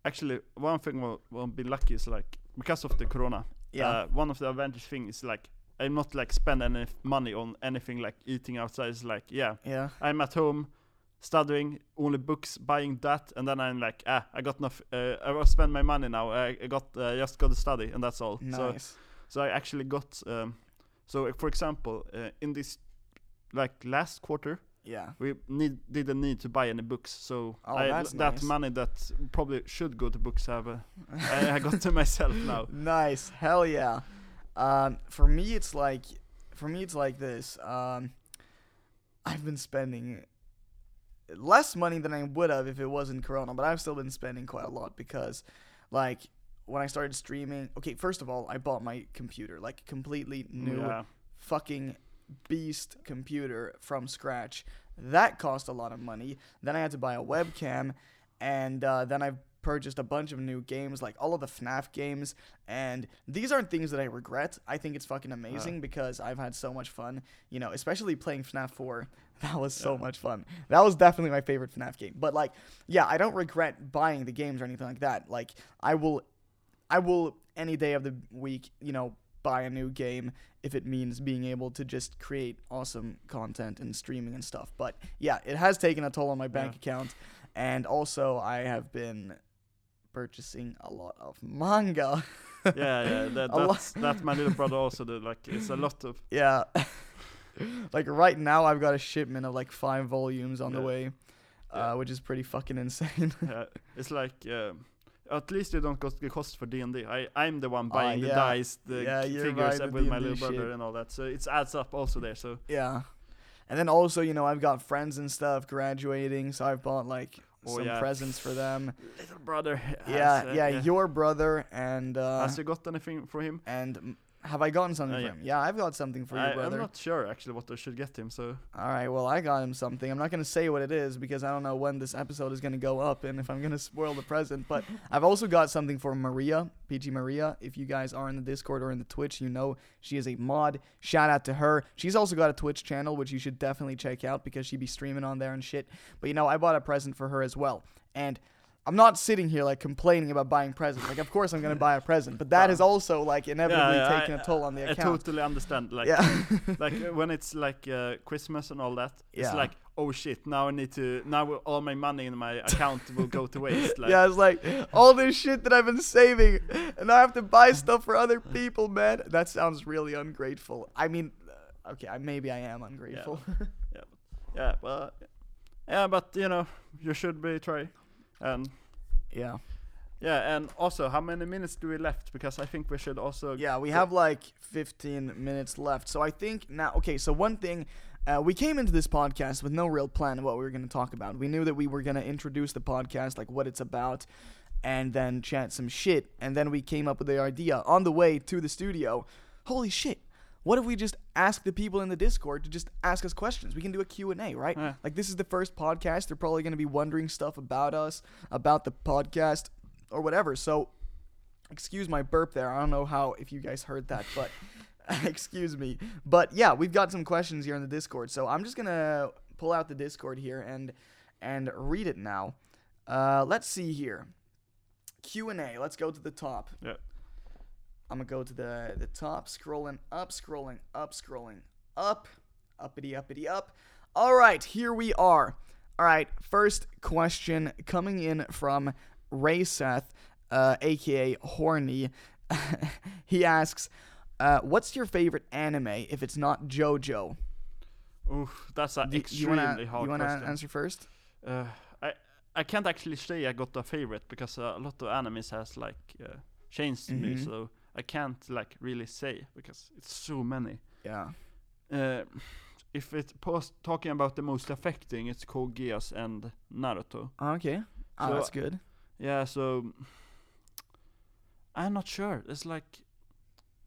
actually, one thing we'll, won't be lucky is like because of the corona. Yeah. Uh, one of the advantage thing is like I'm not like spend any money on anything like eating outside. It's like yeah, yeah. I'm at home studying only books, buying that, and then I'm like, ah, I got enough. Uh, I will spend my money now. I, I got uh, just got to study, and that's all. So, Nice. so I actually got. Um, so for example, uh, in this like last quarter, yeah. we need didn't need to buy any books. So Oh, I, that nice. money that probably should go to books, have uh, I, I got to myself now. Nice, hell yeah. Um, for me, it's like, for me, it's like this. Um, I've been spending less money than I would have if it wasn't Corona, but I've still been spending quite a lot because, like, when I started streaming, okay, first of all, I bought my computer, like, completely new Yeah. fucking beast computer from scratch. That cost a lot of money. Then I had to buy a webcam, and uh, then I purchased a bunch of new games, like all of the FNAF games. And these aren't things that I regret. I think it's fucking amazing because I've had so much fun, you know, especially playing FNAF 4. That was so Yeah. much fun. That was definitely my favorite FNAF game. But like, yeah, I don't regret buying the games or anything like that. Like, I will I will any day of the week, you know, buy a new game if it means being able to just create awesome content and streaming and stuff. But yeah, it has taken a toll on my bank account, and also I have been purchasing a lot of manga. yeah, yeah. That, lo- that's my little brother also did. Like it's a lot of yeah. like right now, I've got a shipment of like five volumes on the way, Yeah. uh, which is pretty fucking insane. yeah, it's like um, at least you don't got the cost for D and D. I I'm the one Ah, buying the yeah. dice, the Yeah, figures the with my little brother shit. and all that. So it adds up also there. So yeah. And then also, you know, I've got friends and stuff graduating, so I've bought like Oh, some yeah. presents for them. little brother. yeah, uh, yeah, your brother and uh, Has you got anything for him? and have I gotten something Uh, for yeah. him? Yeah, I've got something for I, your brother. I'm not sure actually what I should get him. So All right, well, I got him something. I'm not gonna say what it is because I don't know when this episode is gonna go up and if I'm gonna spoil the present. But I've also got something for Maria, PG Maria. If you guys are in the Discord or in the Twitch, you know she is a mod. Shout out to her. She's also got a Twitch channel which you should definitely check out because she be streaming on there and shit. But you know, I bought a present for her as well, and. I'm not sitting here like complaining about buying presents. Like, of course I'm gonna buy a present, but that is also like inevitably yeah, taking I- a toll on the account. I totally understand. Like yeah, like uh, when it's like uh, Christmas and all that. It's Yeah. like oh shit now I need to now all my money in my account will go to waste. Like, yeah, it's like all this shit that I've been saving, and I have to buy stuff for other people, man. That sounds really ungrateful. I mean, uh, okay, I, maybe I am ungrateful. Yeah, Yeah. but yeah, but you know, you should be try. And Yeah, yeah, and also, how many minutes do we left? Because I think we should also. yeah, we have like 15 minutes left. So I think now, okay, so one thing Uh, we came into this podcast with no real plan of what we were going to talk about. We knew that we were going to introduce the podcast, like what it's about, and then chat some shit. And then we came up with the idea on the way to the studio. Holy shit! What if we just ask the people in the Discord to just ask us questions? We can do a Q&A, right? Yeah. Like this is the first podcast. They're probably going to be wondering stuff about us, about the podcast, or whatever. So, excuse my burp there. I don't know how if you guys heard that, but excuse me. But yeah, we've got some questions here in the Discord. So I'm just gonna pull out the Discord here and and read it now. Uh, let's see here. Q and A. Let's go to the top. Yeah. I'm gonna go to the the top, scrolling up, scrolling up, scrolling up, uppity uppity up. All right, here we are. All right, first question coming in from Ray Seth, uh, aka Horny. he asks, uh, "What's your favorite anime if it's not JoJo?" Oof, that's an Do- you extremely wanna, hard you wanna question. answer first? Uh, I I can't actually say I got a favorite because a lot of animes has like uh, changed me, Mhm. so I can't like really say because it's so many. Yeah. Uh, if it's pos- talking about the most affecting, it's Code Geass and Naruto. Okay. Oh, So- that's good. Yeah, so I'm not sure. It's like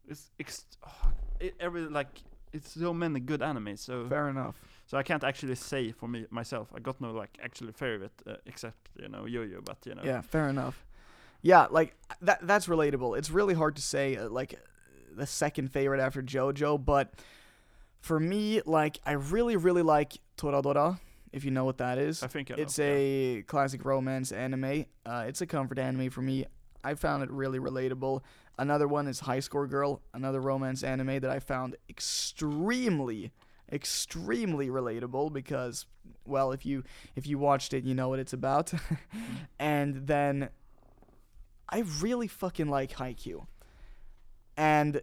it's ex- oh, it, every like it's so many good animes, so Fair enough. so I can't actually say for me myself. I got no like actually favorite uh, except you know Yo-Yo, but you know. Yeah, fair enough. Yeah, like that that's relatable. It's really hard to say uh, like the second favorite after JoJo, but for me, like I really really like Toradora, if you know what that is. I think I know, It's yeah. a classic romance anime. Uh, it's a comfort anime for me. I found it really relatable. Another one is High Score Girl, another romance anime that I found extremely, extremely relatable because, well, if you if you watched it, you know what it's about. and then, I really fucking like Haikyuu, and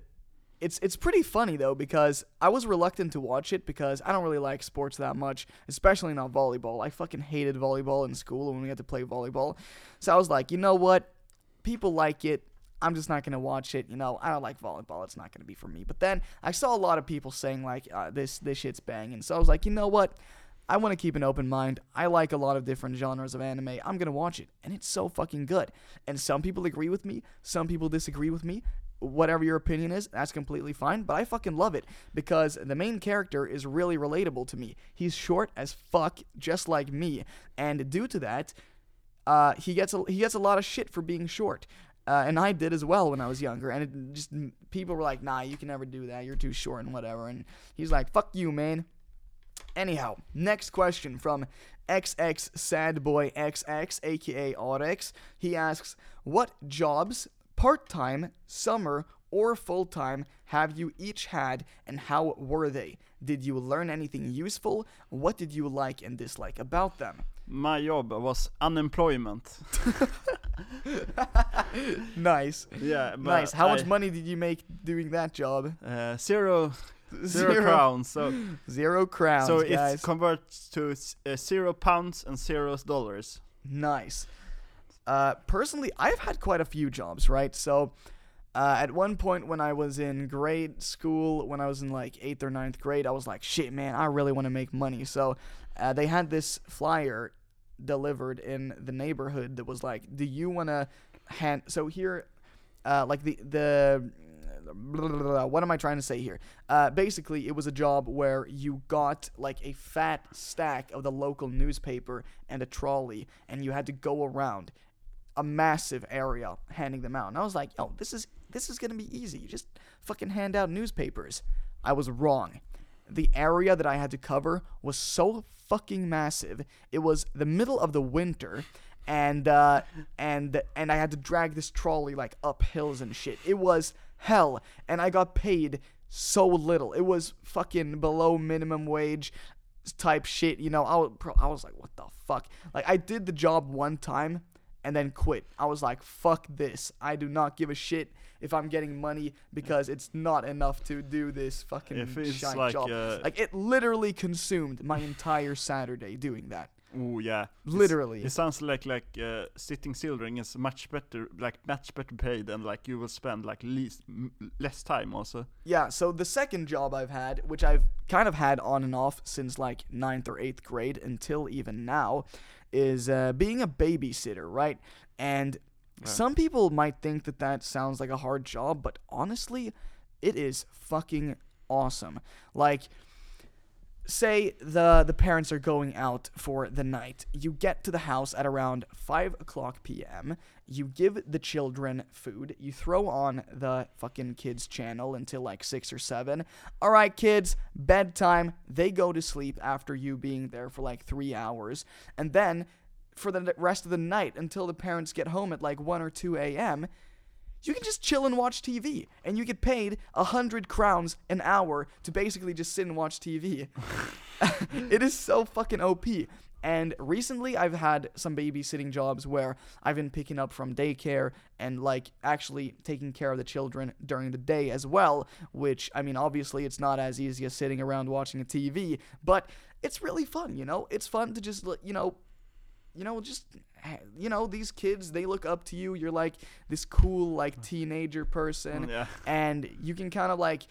it's it's pretty funny though because I was reluctant to watch it because I don't really like sports that much, especially not volleyball. I fucking hated volleyball in school when we had to play volleyball. So I was like, you know what? People like it. I'm just not gonna watch it. You know, I don't like volleyball. It's not gonna be for me. But then I saw a lot of people saying like, uh, this this shit's banging. So I was like, you know what? I want to keep an open mind. I like a lot of different genres of anime. I'm gonna watch it, and it's so fucking good. And some people agree with me. Some people disagree with me whatever your opinion is, that's completely fine. But I fucking love it because the main character is really relatable to me. He's short as fuck, just like me, and due to that, uh, he gets a, he gets a lot of shit for being short. Uh, and I did as well when I was younger, and it just people were like, "Nah, you can never do that. You're too short and whatever." And he's like, "Fuck you, man." Anyhow, next question from XX Sad Boy XX, aka RX. He asks, "What jobs, part-time, summer, or full-time, have you each had, and how were they? Did you learn anything useful? What did you like and dislike about them?" My job was unemployment. nice, yeah, nice. How much money did you make doing that job? Uh, zero, zero crowns. So Zero crowns, so guys. it converts to uh, zero pounds and zero dollars. Nice. Uh, personally, I've had quite a few jobs, right? So, uh, at one point when I was in grade school, when I was in like eighth or ninth grade, I was like, shit, man, I really want to make money. So, uh, they had this flyer delivered in the neighborhood that was like, do you want to hand. So, here, uh, like the. the what am I trying to say here? Uh, basically, it was a job where you got like a fat stack of the local newspaper and a trolley, and you had to go around a massive area handing them out. And I was like, yo, this is this is gonna be easy. You just fucking hand out newspapers. I was wrong. The area that I had to cover was so fucking massive. It was the middle of the winter, and uh, and and I had to drag this trolley like up hills and shit. It was hell, and I got paid so little. It was fucking below minimum wage type shit. You know, I was, I was like, what the fuck? Like, I did the job one time and then quit. I was like, fuck this. I do not give a shit if I'm getting money because it's not enough to do this fucking shite like, job. uh, like, it literally consumed my entire Saturday doing that. Oh yeah. It's- Literally. It sounds like like uh, sitting children is much better, like much better paid, and like you will spend like least m- less time also. Yeah, so the second job I've had, which I've kind of had on and off since like ninth or eighth grade until even now, is uh, being a babysitter, right? And some people might think that that sounds like a hard job, but honestly, it is fucking awesome. Like, say the the parents are going out for the night you get to the house at around 5 o'clock p.m you give the children food you throw on the fucking kids channel until like 6 or 7 all right kids bedtime they go to sleep after you being there for like 3 hours. And then for the rest of the night until the parents get home at like 1 or 2 a.m you can just chill and watch TV, and you get paid a hundred crowns an hour to basically just sit and watch TV. it is so fucking OP. And recently, I've had some babysitting jobs where I've been picking up from daycare and like actually taking care of the children during the day as well. Which, I mean, obviously, it's not as easy as sitting around watching a TV, but it's really fun, you know? It's fun to just, you know, you know, just you know, these kids they look up to you. You're like this cool like mm. teenager person, mm, Yeah. and you can kind of like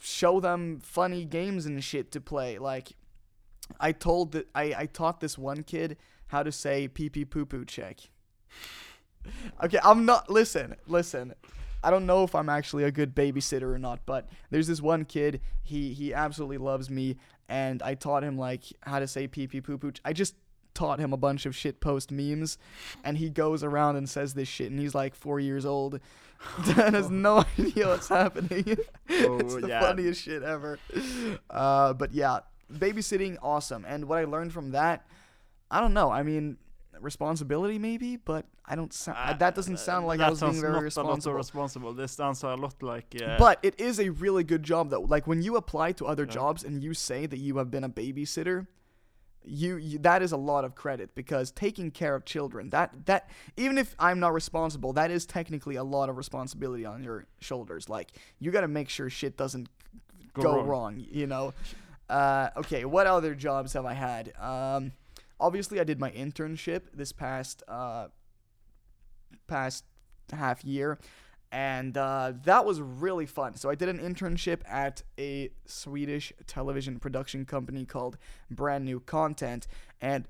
show them funny games and shit to play. Like I told that I I taught this one kid how to say pee pee poo poo check. Okay, I'm not listen, listen. I don't know if I'm actually a good babysitter or not, but there's this one kid, he he absolutely loves me and I taught him like how to say pee pee poo poo. I just taught him a bunch of shit post memes and he goes around and says this shit and he's like 4 years old and has no idea what's happening. it's Oh, the yeah. funniest shit ever. Uh, but yeah, babysitting awesome. And what I learned from that, I don't know. I mean, responsibility maybe, but I don't sound. that doesn't sound like I was being very not responsible. of responsible. This sounds a lot like uh, But it is a really good job though. Like when you apply to other Yeah. jobs and you say that you have been a babysitter, you, you that is a lot of credit because taking care of children that that even if I'm not responsible, that is technically a lot of responsibility on your shoulders. Like you got to make sure shit doesn't Go go, wrong. wrong. You know. Uh, okay, what other jobs have I had? Um, obviously, I did my internship this past uh, past half year, and uh, that was really fun. So I did an internship at a Swedish television production company called Brand New Content, and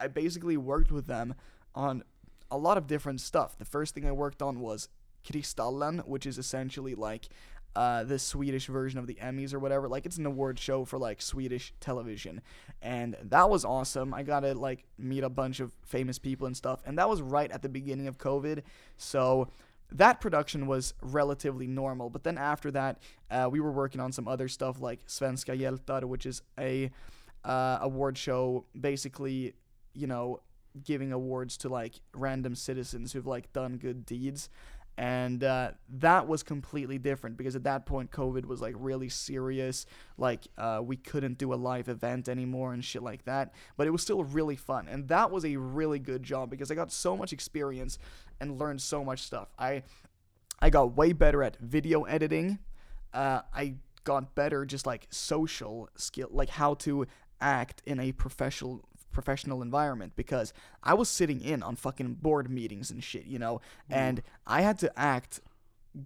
I basically worked with them on a lot of different stuff. The first thing I worked on was Kristallen, which is essentially like uh, the Swedish version of the Emmys or whatever. Like it's an award show for like Swedish television, and that was awesome. I got to like meet a bunch of famous people and stuff, and that was right at the beginning of COVID, so. That production was relatively normal, but then after that, uh, we were working on some other stuff like Svenska Hjältar, which is a uh, award show, basically, you know, giving awards to like random citizens who've like done good deeds and uh, that was completely different because at that point covid was like really serious. Like uh, we couldn't do a live event anymore and shit like that. But it was still really fun. And that was a really good job because i got so much experience and learned so much stuff. I i got way better at video editing. Uh, i got better just like social skill like how to act in a professional professional environment because I was sitting in on fucking board meetings and shit, you know, and I had to act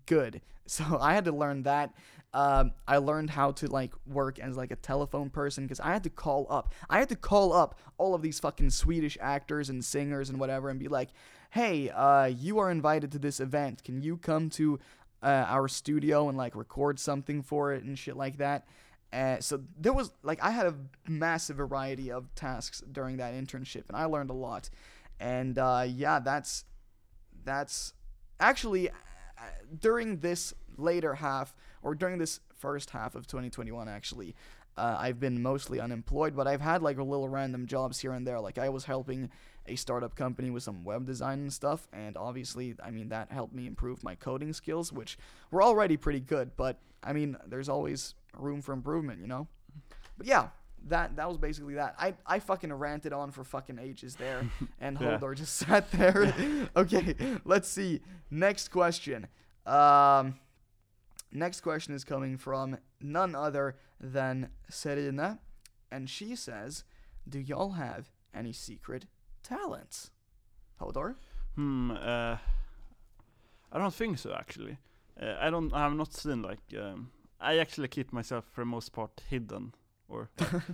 good. So I had to learn that. Um, I learned how to like work as like a telephone person because I had to call up. I had to call up all of these fucking Swedish actors and singers and whatever and be like, "Hey, uh, you are invited to this event. Can you come to uh, our studio and like record something for it and shit like that?" So there was like I had a massive variety of tasks during that internship, and I learned a lot. And uh, yeah, that's that's actually uh, during this later half or during this first half of 2021 actually uh, i've been mostly unemployed but i've had like a little random jobs here and there like i was helping a startup company with some web design and stuff and obviously i mean that helped me improve my coding skills which were already pretty good but i mean there's always room for improvement you know but yeah that that was basically that. I I fucking ranted on for fucking ages there, and Yeah. Hodor just sat there. okay, let's see. Next question. Um, next question is coming from none other than Serena, and she says, do y'all have any secret talents? Hodor? Hmm. Uh, I don't think so actually. Uh, I don't. I have not seen like. Um, I actually keep myself for the most part hidden, or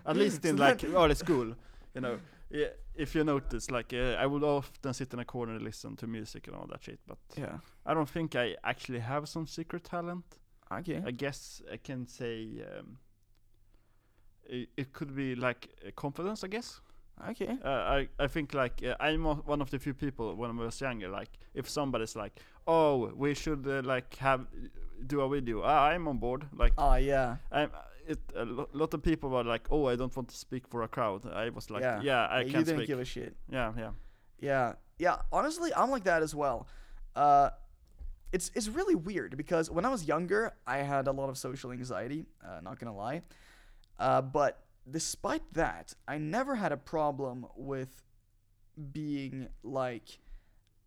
at least in like early school. You know, yeah, if you notice, like uh, I would often sit in a corner and listen to music and all that shit. But Yeah. I don't think I actually have some secret talent. Okay. I guess I can say um, it, it could be like confidence. I guess. Okay. Uh, I I think like uh, I'm one of the few people when I was younger. Like if somebody's like, oh, we should uh, like have do a video, I'm on board. Like Ah, yeah. I'm. It a lo- lot of people were like, oh, I don't want to speak for a crowd. I was like, Yeah. yeah, I you can didn't speak. give a shit. yeah, yeah. Yeah, yeah. Honestly, I'm like that as well. Uh, it's it's really weird because when I was younger, I had a lot of social anxiety. Uh, not gonna lie, uh, but despite that, I never had a problem with being like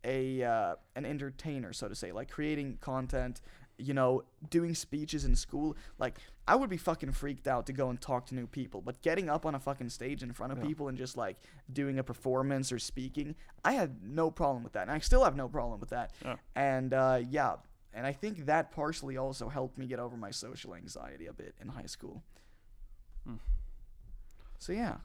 a uh, an entertainer, so to say, like creating content. You know, doing speeches in school. Like, I would be fucking freaked out to go and talk to new people, but getting up on a fucking stage in front of Yeah. people and just like doing a performance or speaking, I had no problem with that, and I still have no problem with that. Yeah. And uh, yeah, and I think that partially also helped me get over my social anxiety a bit in high school. Hmm. So yeah.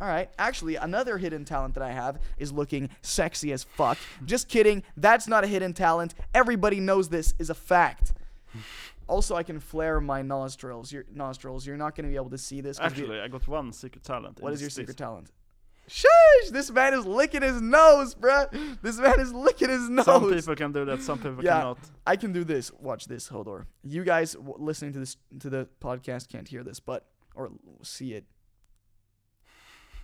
All right. Actually, another hidden talent that I have is looking sexy as fuck. Just kidding. That's not a hidden talent. Everybody knows this is a fact. Also, I can flare my nostrils. Your nostrils. You're not going to be able to see this. 'cause we- Actually, I got one secret talent. What is your secret talent? Shush! This man is licking his nose, bruh. This man is licking his nose. Some people can do that. Some people Yeah. cannot. I can do this. Watch this, Hodor. You guys w- listening to this to the podcast can't hear this, but or see it.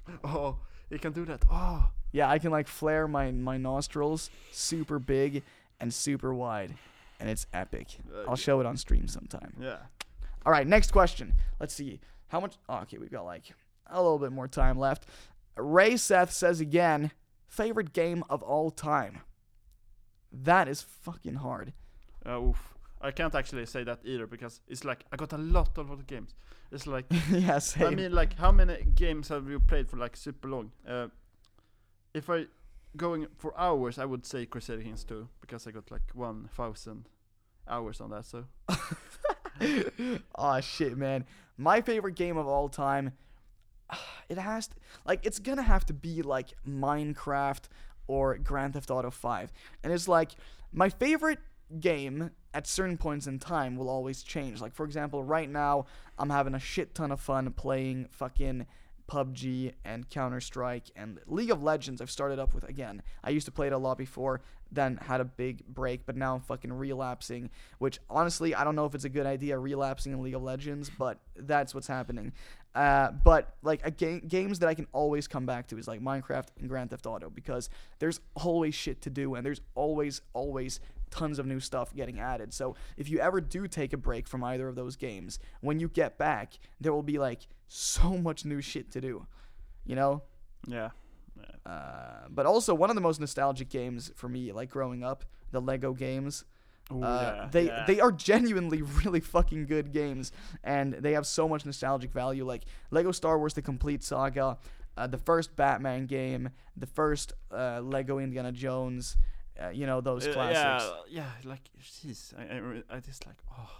Oh, you can do that. Oh, Yeah, I can like flare my my nostrils super big and super wide, and it's epic. Uh, I'll show it on stream sometime. yeah. All right, next question. Let's see how much. Oh, okay, we've got like a little bit more time left. Ray Seth says again, favorite game of all time. That is fucking hard. Uh, oof. I can't actually say that either because it's like I got a lot of other games. It's like yeah, same. I mean, like how many games have you played for like super long? Uh, if I going for hours, I would say Crusader Kings 2 because I got like one thousand hours on that. So oh shit, man. My favorite game of all time. It has to, like it's gonna have to be like Minecraft or Grand Theft Auto 5. And it's like my favorite game at certain points in time will always change. Like for example, right now I'm having a shit ton of fun playing fucking PUBG and Counter Strike and League of Legends. I've started up with again. I used to play it a lot before, then had a big break, but now I'm fucking relapsing. Which honestly, I don't know if it's a good idea relapsing in League of Legends, but that's what's happening. Uh, but like a game, games that I can always come back to is like Minecraft and Grand Theft Auto because there's always shit to do and there's always always tons of new stuff getting added. So if you ever do take a break from either of those games, when you get back, there will be like so much new shit to do. You know? yeah, yeah. Uh, but also one of the most nostalgic games for me, like growing up, the Lego games. Ooh, Uh, yeah, they yeah. they are genuinely really fucking good games, and they have so much nostalgic value. Like Lego Star Wars: The Complete Saga, uh, the first Batman game, the first uh, Lego Indiana Jones. Uh, you know those Uh, classics. Yeah, yeah. Like, jeez, I, I, re- I just like, oh,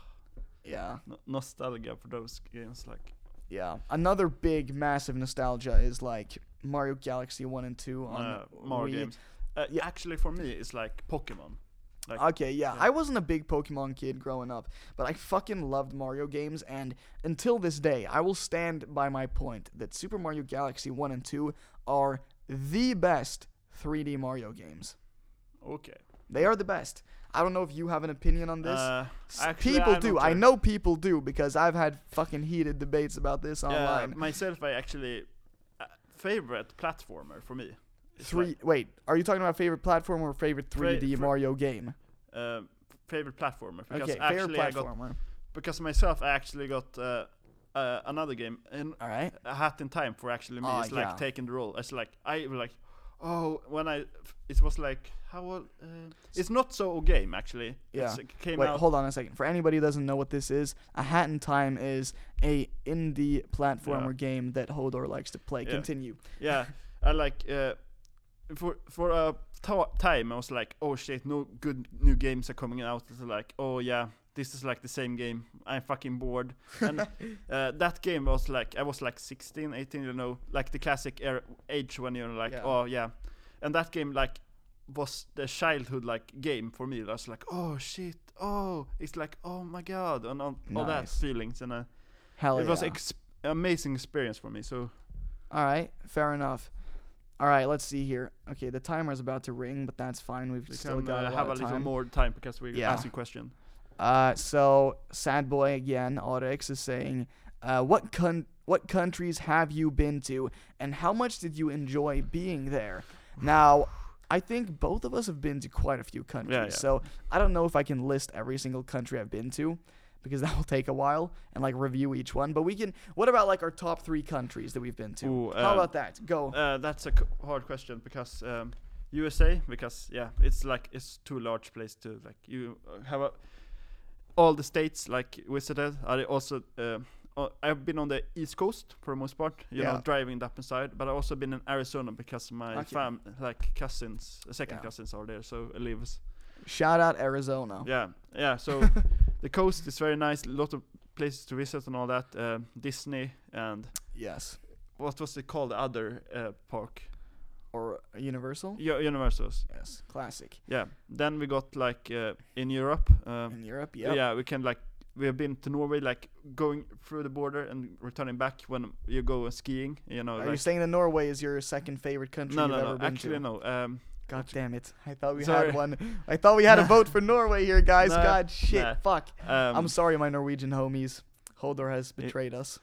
Yeah, no- nostalgia for those games. Like, yeah. Another big, massive nostalgia is like Mario Galaxy One and Two on uh, more Wii. games. Uh, Yeah. Actually, for me, it's like Pokemon. Like, Okay, yeah. Yeah. I wasn't a big Pokemon kid growing up, but I fucking loved Mario games, and until this day, I will stand by my point that Super Mario Galaxy 1 and 2 are the best 3D Mario games. Okay. They are the best. I don't know if you have an opinion on this. Uh, actually, people I'm do. I know people do because I've had fucking heated debates about this Yeah, online. myself, I actually uh, favorite platformer for me. Three. like, wait, are you talking about favorite platform or favorite 3D fra- Mario game? uh, favorite platformer because Okay, favorite actually I got platformer. because myself I actually got uh, uh, another game in All right. a hat in time for actually me. Oh, it's like taking the role. It's like I like, oh, when I, it was like how old? Uh, it's not so game actually. Yeah. It's, it came Wait, out. hold on a second. For anybody who doesn't know what this is, A Hat in Time is a indie platformer game that Hodor likes to play. Yeah. Continue. yeah, I like uh, for for a time I was like, oh shit, no good new games are coming out. It's like, oh yeah, this is like the same game. I'm fucking bored. And uh, that game was like, I was like 16, 18, you know, like the classic era, age when you're like, Yeah. oh yeah, and that game like was the childhood like game for me. I was like, oh shit, oh, it's like, oh my god, and all, all that feelings, and uh, Hell it was ex- amazing experience for me. So All right, fair enough. All right, let's see here. Okay, the timer is about to ring, but that's fine. We've we still can got uh, a lot have a of little time. more time because we Yeah. asking question. Uh, so sad boy again, Oryx is saying, uh, what con- what countries have you been to, and how much did you enjoy being there? Now, I think both of us have been to quite a few countries, yeah. so I don't know if I can list every single country I've been to, because that will take a while and like review each one. But we can. What about like our top three countries that we've been to? Ooh, how um, about that? Go. Uh, that's a c- hard question because um, USA because yeah, it's like it's too large place to like you uh, have a, all the states like we visited. I also uh, uh, I've been on the East Coast for the most part, you Yeah. know, driving up inside. But I've also been in Arizona because my Okay. fam like cousins, uh, second Yeah. cousins are there, so I lives. Shout out Arizona. Yeah, yeah. So the coast is very nice. A lot of places to visit and all that. Um Disney and Yes. what was it called? The other uh, park, Or Universal. U- Universals. Yes. Classic. Yeah. Then we got like uh, in Europe. Um, In Europe. Yep. Yeah, we can like we have been to Norway, like going through the border and returning back when you go skiing. You know, Are you saying that Norway is your second favorite country no, you've no, ever no. been Actually, to? no. Um, God damn it! I thought we Sorry. had one. I thought we had a vote for Norway here, guys. God shit, nah. fuck. um, I'm sorry, my Norwegian homies. Hodor has betrayed us.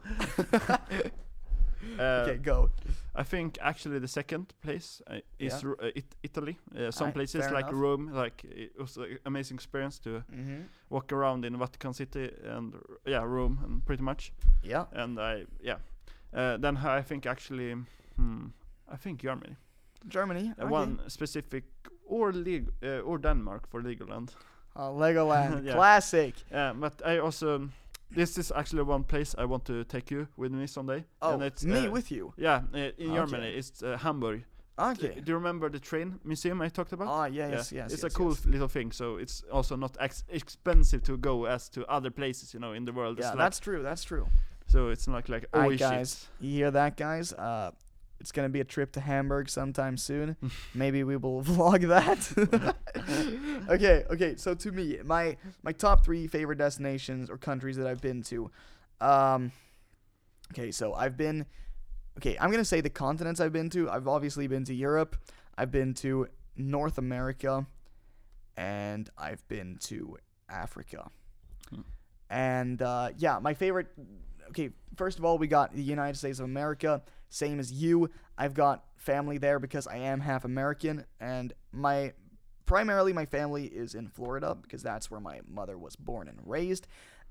uh, okay, go. I think actually the second place uh, is Yeah. Uh, it- Italy. Uh, some Aye, places like enough. Rome, like it was an amazing experience to Mm-hmm. walk around in Vatican City and yeah, Rome, and pretty much. Yeah. And I yeah. Uh, then I think actually, hmm, I think Germany. Germany. Uh, okay. One specific or leg uh, or Denmark for Legoland. Uh, Legoland. Yeah. Classic. Yeah, but I also this is actually one place I want to take you with me someday. Oh, and it's, me uh, with you. Yeah, uh, in Okay. Germany it's uh, Hamburg. Okay. Do you remember the train museum I talked about? Ah, yeah, yes, yes. it's yes, a cool yes. little thing. So it's also not ex- expensive to go as to other places, you know, in the world. It's Yeah, like- that's true. That's true. so it's not like oh shit. guys. You hear that, guys? Uh, it's gonna be a trip to Hamburg sometime soon. Maybe we will vlog that. okay, okay. So to me, my my top three favorite destinations or countries that I've been to. Um, okay, so I've been. Okay, I'm gonna say the continents I've been to. I've obviously been to Europe. I've been to North America, and I've been to Africa. Hmm. And uh, yeah, my favorite. Okay, first of all, we got the United States of America. Same as you. I've got family there because I am half American, and my primarily my family is in Florida because that's where my mother was born and raised.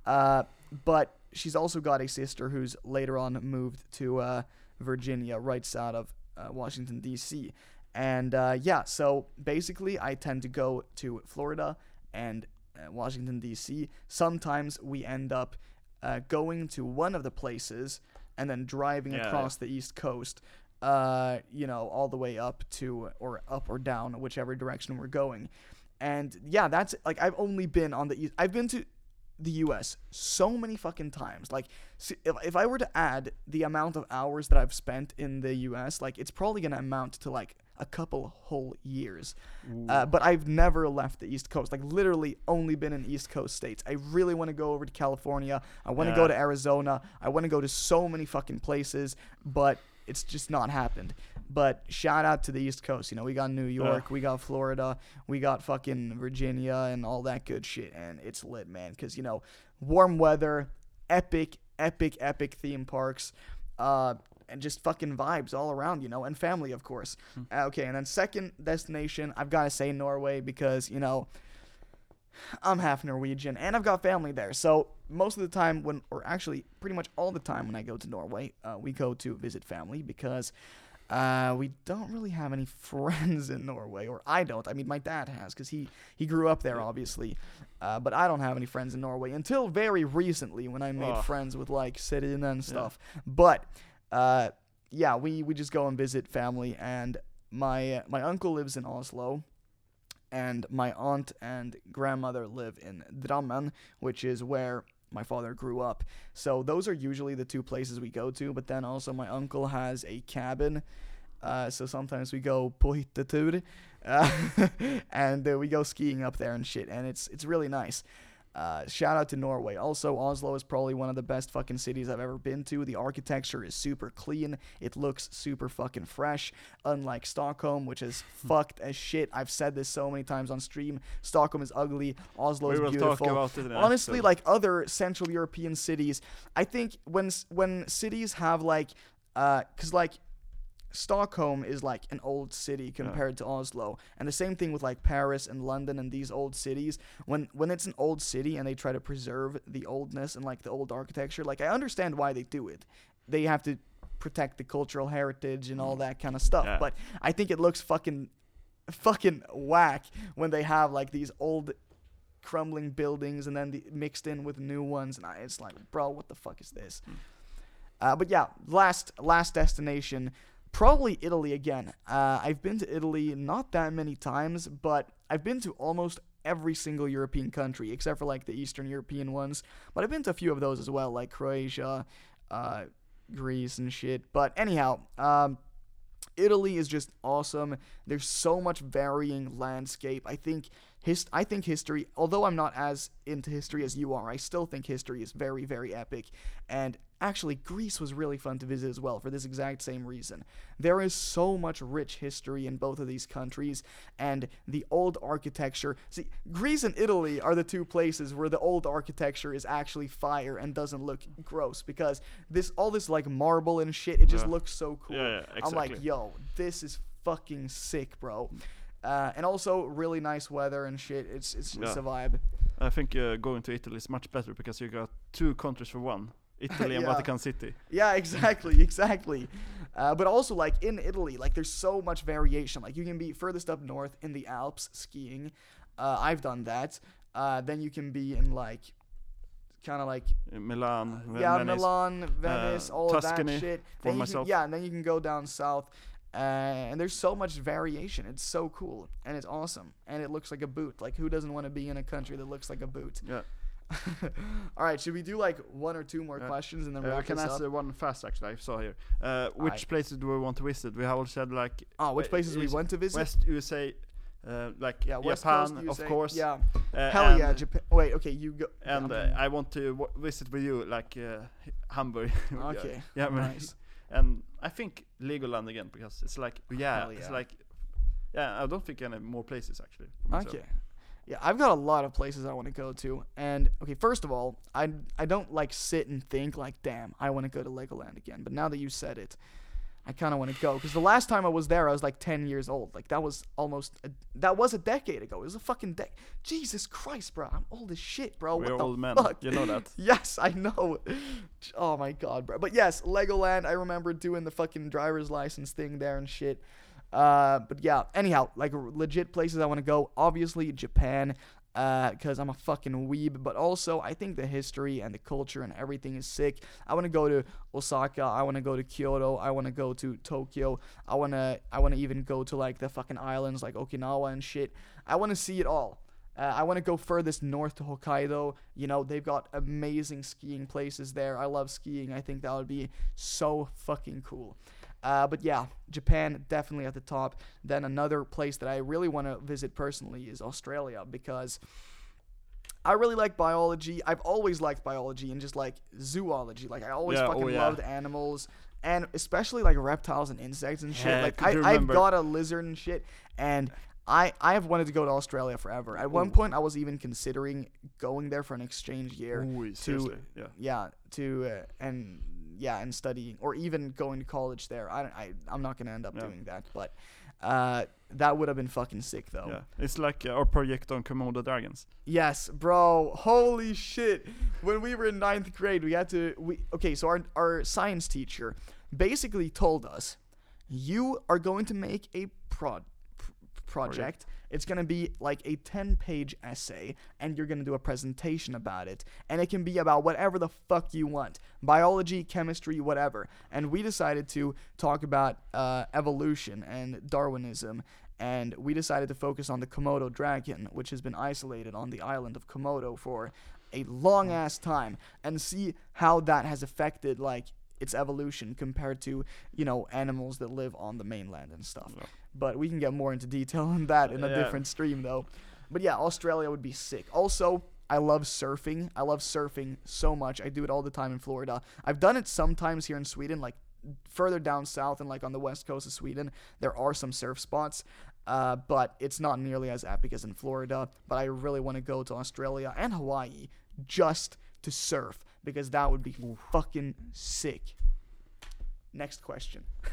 Uh, but she's also got a sister who's later on moved to uh, Virginia, right side of uh, Washington D.C. And uh, yeah, so basically, I tend to go to Florida and uh, Washington D.C. Sometimes we end up uh, going to one of the places and then driving Yeah, across the East Coast. Uh, you know, all the way up to or up or down, whichever direction we're going. And yeah, that's like I've only been on the East. I've been to the U.S. so many fucking times. Like, if, if I were to add the amount of hours that I've spent in the U.S., like it's probably gonna amount to like a couple whole years. Uh, but I've never left the East Coast. Like literally, only been in East Coast states. I really want to go over to California. I want to go to Arizona. I want to go to so many fucking places, but it's just not happened. But shout out to the East Coast. You know, we got New York, we got Florida, we got fucking Virginia, and all that good shit. And it's lit, man. Because you know, warm weather, epic, epic, epic theme parks. Uh, and just fucking vibes all around, you know, and family, of course. Uh, okay, and then second destination, I've got to say Norway because, you know, I'm half Norwegian and I've got family there. So most of the time, when, or actually pretty much all the time when I go to Norway, uh, we go to visit family because Uh, we don't really have any friends in Norway, or I don't. I mean, my dad has, because he, he grew up there, obviously. Uh, but I don't have any friends in Norway until very recently when I made Oh. friends with, like, Sirin and stuff. But, uh, yeah, we, we just go and visit family, and my, my uncle lives in Oslo, and my aunt and grandmother live in Drammen, which is where my father grew up. So those are usually the two places we go to. But then also my uncle has a cabin, uh, so sometimes we go på uh, and uh, we go skiing up there and shit, and it's it's really nice. Uh, shout out to Norway. Also, Oslo is probably one of the best fucking cities I've ever been to. The architecture is super clean. It looks super fucking fresh. Unlike Stockholm, which is fucked as shit. I've said this so many times on stream. Stockholm is ugly. Oslo is beautiful talk about it. Honestly episode. like other central european cities i think when when cities have like uh cuz like stockholm is like an old city compared to oslo. And the same thing with like paris and london and these old cities. When when it's an old city and they try to preserve the oldness and like the old architecture like i understand why they do it. They have to protect the cultural heritage and all that kind of stuff. Yeah. but i think it looks fucking fucking whack when they have like these old crumbling buildings and then the, mixed in with new ones. And I, it's like bro what the fuck is this? Uh, but yeah last last destination probably italy again uh, i've been to italy not that many times but i've been to almost every single european country except for like the eastern european ones but i've been to a few of those as well like croatia uh, greece and shit but anyhow um, Italy is just awesome. There's so much varying landscape. I think his I think history, although I'm not as into history as you are, I still think history is very very epic. And actually Greece was really fun to visit as well for this exact same reason. There is so much rich history in both of these countries and the old architecture. See, Greece and Italy are the two places where the old architecture is actually fire and doesn't look gross because this all this like marble and shit, it just Yeah. looks so cool. Yeah, yeah, I'm like, yo, this is fucking sick, bro. Uh, and also really nice weather and shit. It's it's, it's a vibe. I think uh, going to Italy is much better because you got two countries for one. Italy and Yeah. Vatican City. Yeah, exactly, exactly. Uh, but also like in Italy, like there's so much variation. Like you can be furthest up north in the Alps skiing. Uh, I've done that. Uh, then you can be in like kind of like Uh, Milan, yeah, Venice. Milan, Venice, uh, all of that shit. for Then myself. Can, yeah, and then you can go down south, uh, and there's so much variation. It's so cool and it's awesome, and it looks like a boot. Like who doesn't want to be in a country that looks like a boot? Yeah. all right, should we do like one or two more Yeah. questions and then Uh, wrap can this ask up? uh, one fast actually. I saw here. Uh, which Aye. places do we want to visit? We have all said like Oh, which uh, places we is went to visit? West USA, uh, like yeah, West Japan, Coast, of course. Yeah, Uh, hell yeah, Japan. Wait, okay, you go. And uh, I want to w- visit with you, like uh, Hamburg. Yeah, Okay, Yeah, nice. And I think Legoland again because it's like yeah, Hell it's like yeah. I don't think any more places actually. Okay. Yeah, I've got a lot of places I want to go to. And okay, first of all, I I don't like sit and think like, damn, I want to go to Legoland again. But now that you said it, I kind of want to go because the last time I was there, I was like 10 years old. Like that was almost a, that was a decade ago. It was a fucking decade. Jesus Christ, bro, I'm old as shit, bro. We're what the old men. fuck? You know that. Yes, I know. Oh my god, bro. But yes, Legoland. I remember doing the fucking driver's license thing there and shit. Uh, but yeah. Anyhow, like legit places I want to go. Obviously Japan, uh, because I'm a fucking weeb. But also, I think the history and the culture and everything is sick. I want to go to Osaka. I want to go to Kyoto. I want to go to Tokyo. I wanna. I wanna even go to like the fucking islands like Okinawa and shit. I want to see it all. Uh, I want to go furthest north to Hokkaido. You know, they've got amazing skiing places there. I love skiing. I think that would be so fucking cool. Uh, but yeah, Japan definitely at the top. Then another place that I really want to visit personally is Australia because I really like biology. I've always liked biology and just like zoology. Like I always Yeah, oh fucking yeah. loved animals and especially like reptiles and insects and shit. Like I, I've got a lizard and shit and I, I have wanted to go to Australia forever. At one Ooh. point, I was even considering going there for an exchange year. Ooh, seriously, yeah. Yeah, to uh, and yeah, and studying or even going to college there. I don't, I I'm not gonna end up Yeah. doing that, but uh, that would have been fucking sick though. Yeah, it's like uh, our project on Komodo dragons. Yes, bro. Holy shit. When we were in ninth grade, we had to we okay, so our our science teacher basically told us You are going to make a prod pr- project. It's going to be like a 10 page essay, and you're going to do a presentation about it. And it can be about whatever the fuck you want biology, chemistry, whatever. And we decided to talk about uh, evolution and Darwinism. And we decided to focus on the Komodo dragon, which has been isolated on the island of Komodo for a long ass time, and see how that has affected, like, its evolution compared to you know animals that live on the mainland and stuff. Yeah. But we can get more into detail on that in a Yeah. different stream though. But yeah, Australia would be sick. Also, I love surfing. I love surfing so much. I do it all the time in Florida. I've done it sometimes here in Sweden, like further down south and like on the west coast of Sweden. There are some surf spots. Uh, but it's not nearly as epic as in Florida. But I really want to go to Australia and Hawaii just to surf because that would be fucking sick. Next question.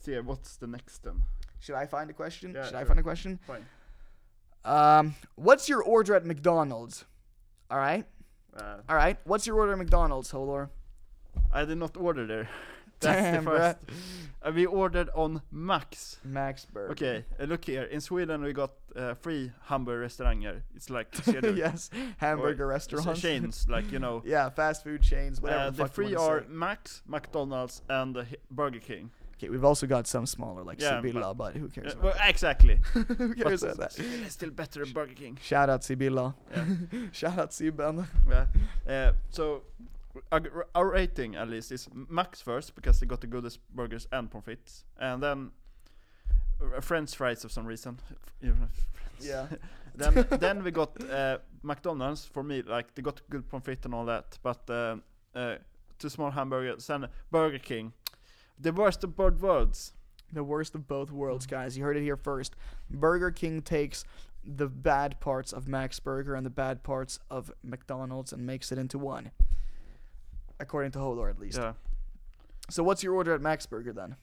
So yeah, what's the next then? Should I find a question? Yeah, Should I sure. find a question? Fine. Um, what's your order at McDonald's? All right, Uh, all right. What's your order at McDonald's, Hodor? I did not order there. That's Damn, the first. Uh, we ordered on Max. Max Burger. Okay, uh, look here. In Sweden, we got uh, free hamburger restauranger. It's like yes, hamburger restaurants. chains, like you know. yeah, fast food chains. Whatever. Uh, the the fuck you three are say. Max, McDonald's, and Burger King. Okay, we've also got some smaller like Yeah, Sibylla, but who cares? Uh, about well, exactly. who cares But about that? it's still better than Burger King. Shout out Sibylla. Yeah. Shout out Sibben. Yeah. Uh, so our, our rating at least is Max first because they got the goodest burgers and pommes frites, and then French fries of some reason. Even if French. Yeah. then then we got uh, McDonald's for me like they got good pommes frites and all that, but uh, uh, two small hamburgers. Then Burger King, the worst of both worlds. The worst of both worlds, guys. You heard it here first. Burger King takes the bad parts of Max Burger and the bad parts of McDonald's and makes it into one. According to Hodor, at least. Yeah. So, what's your order at Max Burger then?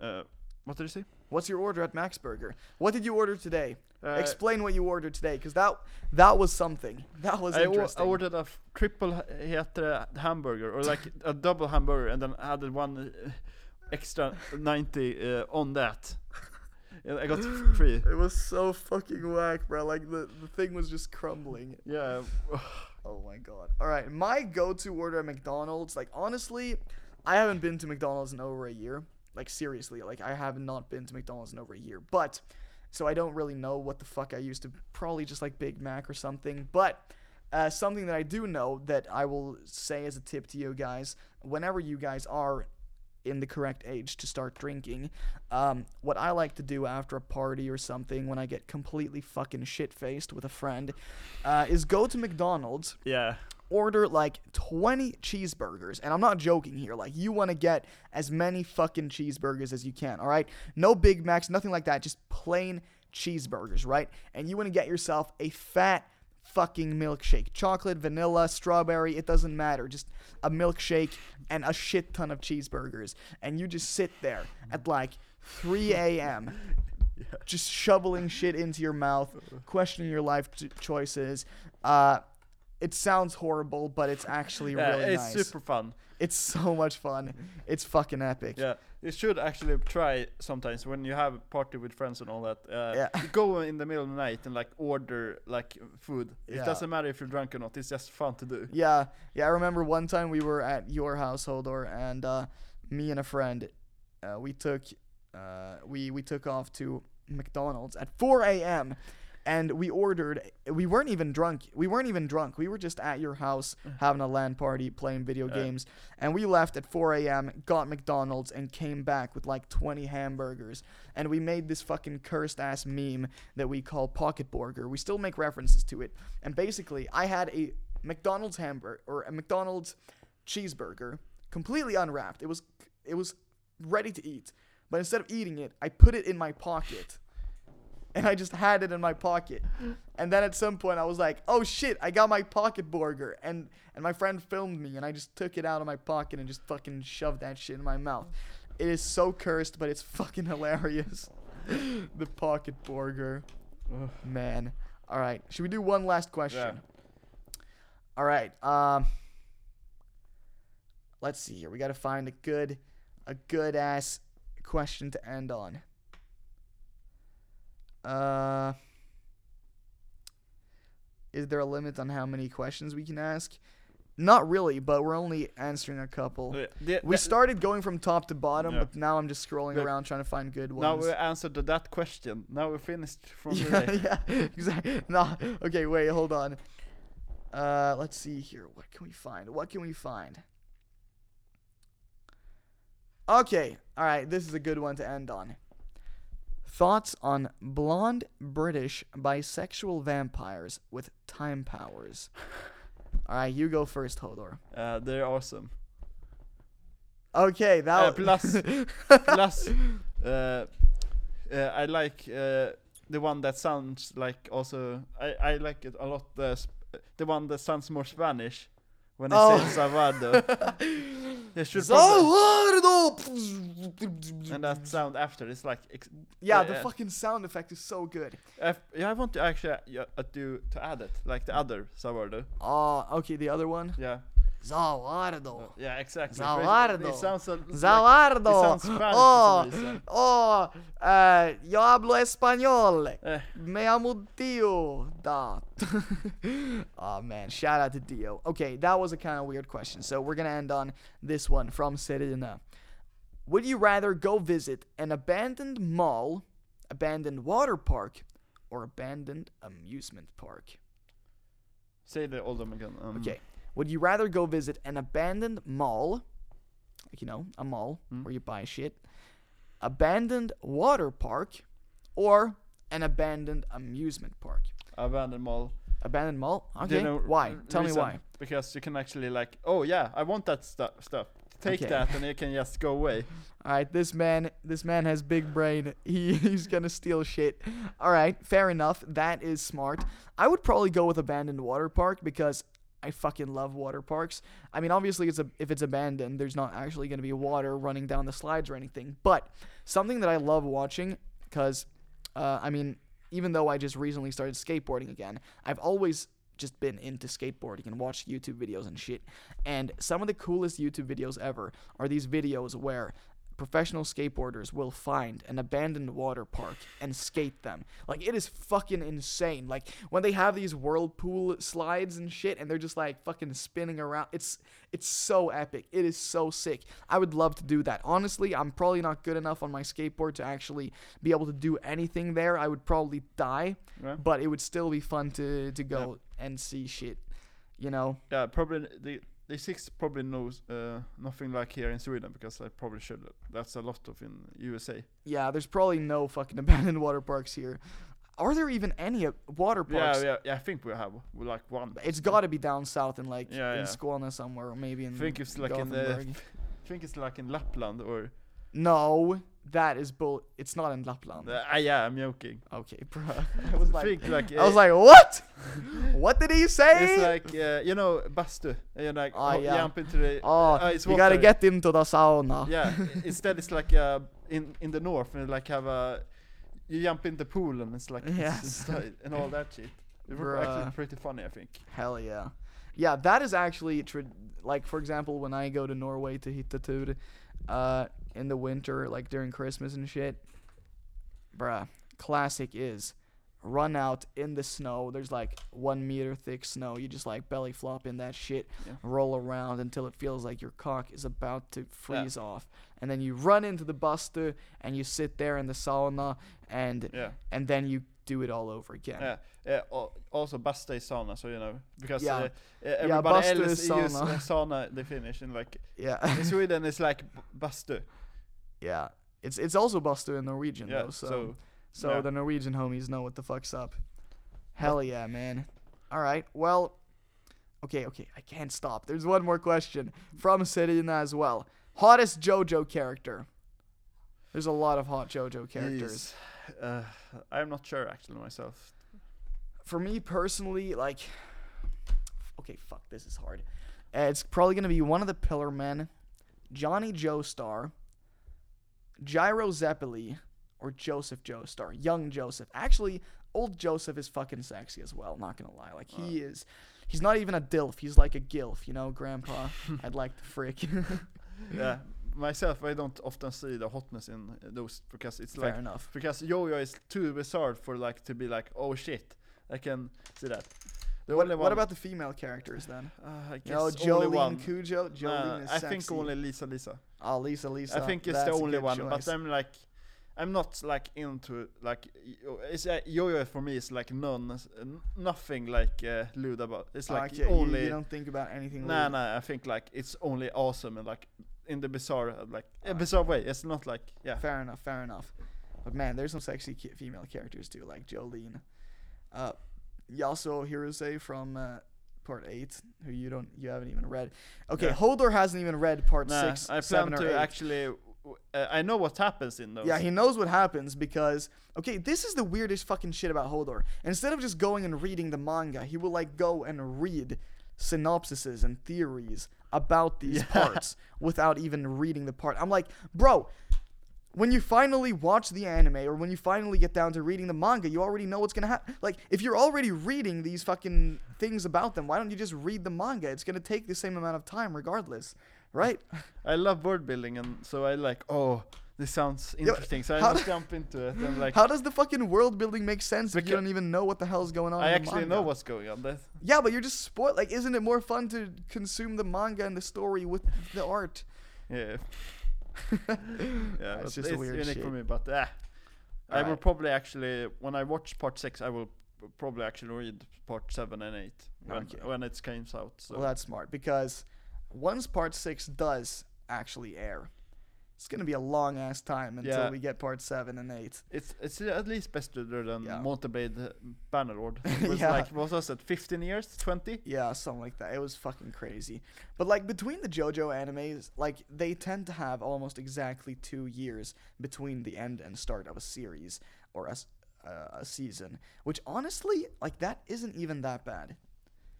Uh, what did you say? What's your order at Max Burger? What did you order today? Uh, Explain what you ordered today, because that that was something. That was I, interesting. I ordered a f- triple heter hamburger or like a double hamburger and then added one uh, extra 90 uh, on that. And I got free. it was so fucking whack, bro. Like the, the thing was just crumbling. Yeah. Oh my god. All right, my go-to order at McDonald's, like honestly, I haven't been to McDonald's in over a year. Like seriously, like I have not been to McDonald's in over a year. But so I don't really know what the fuck I used to probably just like Big Mac or something. But uh, something that I do know that I will say as a tip to you guys, whenever you guys are in the correct age to start drinking, um, what I like to do after a party or something when I get completely fucking shit faced with a friend, uh, is go to McDonald's Yeah. Order like 20 cheeseburgers. And I'm not joking here. Like, you want to get as many fucking cheeseburgers as you can, all right? No Big Macs, nothing like that. Just plain cheeseburgers, right? And you want to get yourself a fat fucking milkshake. Chocolate, vanilla, strawberry, it doesn't matter. Just a milkshake and a shit ton of cheeseburgers. And you just sit there at like 3 a.m. just shoveling shit into your mouth, questioning your life ch- choices. Uh, it sounds horrible, but it's actually Yeah, really it's nice. It's super fun. It's so much fun. It's fucking epic. Yeah. You should actually try sometimes when you have a party with friends and all that. Uh, Yeah. go in the middle of the night and like order like food. Yeah. It doesn't matter if you're drunk or not. It's just fun to do. Yeah, yeah. I remember one time we were at your household, or and uh, me and a friend, uh, we took, uh, we we took off to McDonald's at 4 a.m. And we ordered. We weren't even drunk. We weren't even drunk. We were just at your house having a LAN party, playing video Uh. games. And we left at 4 a.m. Got McDonald's and came back with like 20 hamburgers. And we made this fucking cursed ass meme that we call Pocket Burger. We still make references to it. And basically, I had a McDonald's hamburger or a McDonald's cheeseburger, completely unwrapped. It was it was ready to eat, but instead of eating it, I put it in my pocket. And I just had it in my pocket. And then at some point I was like, "Oh shit, I got my pocket burger." And and my friend filmed me and I just took it out of my pocket and just fucking shoved that shit in my mouth. It is so cursed, but it's fucking hilarious. the pocket burger. Man. All right. Should we do one last question? All right. Um let's see here. We got to find a good a good ass question to end on. Uh, is there a limit on how many questions we can ask? Not really, but we're only answering a couple. Uh, the- We started going from top to bottom, Yeah. but now I'm just scrolling around trying to find good ones. Now we answered that question. Now we're finished from yeah, today. yeah, exactly. No, okay, wait, hold on. Uh, let's see here. What can we find? What can we find? Okay, all right. This is a good one to end on. Thoughts on blonde British bisexual vampires with time powers. All right, you go first, Hodor. Uh, they're awesome. Okay, that Uh, plus- Plus, uh, uh, I like uh, the one that sounds like also. I, I like it a lot. The sp- the one that sounds more Spanish when I Oh. say Salvador. Should probably, and that sound after it's like. Ex- Yeah, uh, the uh, fucking sound effect is so good. if- yeah, I want to actually uh, uh, do to add it like the other Salvador. Oh, okay, the other one. Yeah. Zawardo. Yeah, exactly. Zavardo. It sounds a, like, it sounds Spanish oh, oh, uh, yo hablo español. eh, Me llamo Dio. Da. oh man, shout out to Dio. Okay, that was a kind of weird question. So we're gonna end on this one from Serena. Would you rather go visit an abandoned mall, abandoned water park, or abandoned amusement park? say the old one again. Um, Okay. Would you rather go visit an abandoned mall, like you know, a mall Hmm. where you buy shit, abandoned water park, or an abandoned amusement park? Abandoned mall. Abandoned mall? Do you Okay. know why? Tell me why. Because you can actually like, oh yeah, I want that stu- stuff. Take Okay. that, and you can just go away. All right, this man, this man has big brain. He he's gonna steal shit. All right, fair enough. That is smart. I would probably go with abandoned water park because I fucking love water parks. I mean, obviously, it's a if it's abandoned, there's not actually gonna be water running down the slides or anything. But something that I love watching, because, uh, I mean, even though I just recently started skateboarding again, I've always just been into skateboarding and watched YouTube videos and shit. And some of the coolest YouTube videos ever are these videos where professional skateboarders will find an abandoned water park and skate them. Like it is fucking insane. Like when they have these whirlpool slides and shit and they're just like fucking spinning around. It's it's so epic. It is so sick. I would love to do that. Honestly, I'm probably not good enough on my skateboard to actually be able to do anything there. I would probably die, Yeah. but it would still be fun to to go and see shit. You know? Yeah, probably the the six probably knows uh, nothing like here in Sweden because I probably should. That's a lot of in USA. Yeah, there's probably no fucking abandoned water parks here. Are there even any uh, water parks? yeah, yeah. I think we have we like one. It's got to be down south in like Yeah, in yeah. Skåne somewhere, or maybe in I think it's like in the. I think it's like in Lapland or. No, that is bull. It's not in Lapland. Uh, ah, yeah, I'm joking. okay, bro. I was like, like. I was uh, like, what? what did he say? It's like uh, you know bastu. You're like ho- yeah. jump into the. oh, uh, it's you gotta get into the sauna. Yeah. Instead, it's like uh, in in the north, and like have a. You jump in the pool and it's like Yes. it's like- and all that shit. It was actually pretty funny, I think. Hell yeah. Yeah, that is actually like for example when I go to Norway to Hitatud uh in the winter like during Christmas and shit. Bruh, classic is run out in the snow. There's like 1 meter thick snow. You just like belly flop in that shit, Yeah. roll around until it feels like your cock is about to freeze off. And then you run into the bastu and you sit there in the sauna and Yeah. and then you do it all over again. Yeah. Al- also, Basta is sauna, so you know because Yeah. uh, everybody Bastu else is use sauna. uh, sauna. They finish in like Yeah. in Sweden it's like b- bastu. Yeah. It's it's also Buster in Norwegian Yeah. though, so so so, yeah. the Norwegian homies know what the fuck's up. Hell yeah, man. All right. Well, okay, okay. I can't stop. There's one more question from Serena as well. Hottest JoJo character. There's a lot of hot JoJo characters. Uh, I'm not sure actually myself. For me personally, like, okay, fuck, this is hard. Uh, it's probably gonna be one of the Pillar Men, Johnny Joestar, Gyro Zeppeli, or Joseph Joestar, young Joseph. Actually, old Joseph is fucking sexy as well. Not gonna lie, like he oh. is. He's not even a dilf. He's like a gilf, you know, Grandpa. I'd like to frick. Yeah. myself, I don't often see the hotness in those because it's Fair like enough. because Yo-Yo is too bizarre for like to be like oh shit. I can see that. What, what about the female characters then? uh, I guess You only Jolyne one. Cujoh. Jolyne Nah, is I sexy. think only Lisa Lisa. Oh, Lisa, Lisa. I think it's the only one, choice. but I'm like, I'm not like into like it's uh, yo-yo for me is like none, nothing like uh, lewd about. It's like Okay, you- only. you, don't think about anything. nah, lewd. nah. I think like it's only awesome and like in the bizarre, uh, like a bizarre way. It's not like yeah. Fair enough, fair enough. But man, there's some sexy ki- female characters too, like Jolyne. Uh, Yasuho Hirose from uh, part eight, who you don't, you haven't even read. Okay, Yeah. Hodor hasn't even read part Nah, six, I plan seven, or to eight. actually. Uh, I know what happens in those. Yeah, he knows what happens because okay, this is the weirdest fucking shit about Hodor. Instead of just going and reading the manga, he will like go and read synopsises and theories about these Yeah. parts without even reading the part. I'm like, bro, when you finally watch the anime or when you finally get down to reading the manga, you already know what's gonna happen. Like, if you're already reading these fucking things about them, why don't you just read the manga? It's gonna take the same amount of time regardless, right? I love word building, and so I like oh. This sounds interesting, so I just jump into it and like How does the fucking world building make sense if you don't even know what the hell's going on? I in the actually know what's going on. That Yeah, but you're just spoiled. Like, isn't it more fun to consume the manga and the story with the art? yeah. yeah, It's just a weird unique shit. for me. But ah, I will probably actually when I watch part six, I will probably actually read part seven and eight when Okay. when it comes out. So Well, that's smart because once part six does actually air, it's gonna be a long ass time until Yeah. we get part seven and eight. it's it's at least better than Yeah. Mount & Blade uh, Bannerlord. It was Yeah. like what was it, 15 years, 20? Yeah, something like that. It was fucking crazy. But like between the JoJo animes, like they tend to have almost exactly two years between the end and start of a series or a, uh, a season, which honestly, like that isn't even that bad.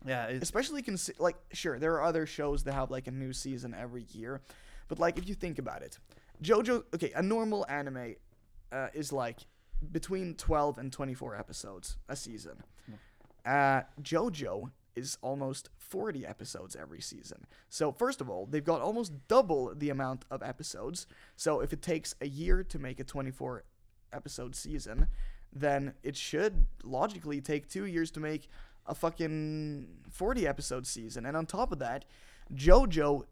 Yeah, especially consi- like sure there are other shows that have like a new season every year but like if you think about it jojo okay a normal anime uh, is like between 12 and 24 episodes a season. Uh, jojo is almost 40 episodes every season. So first of all they've got almost double the amount of episodes. So if it takes a year to make a 24 episode season then it should logically take two years to make a fucking 40 episode season. And on top of that, JoJo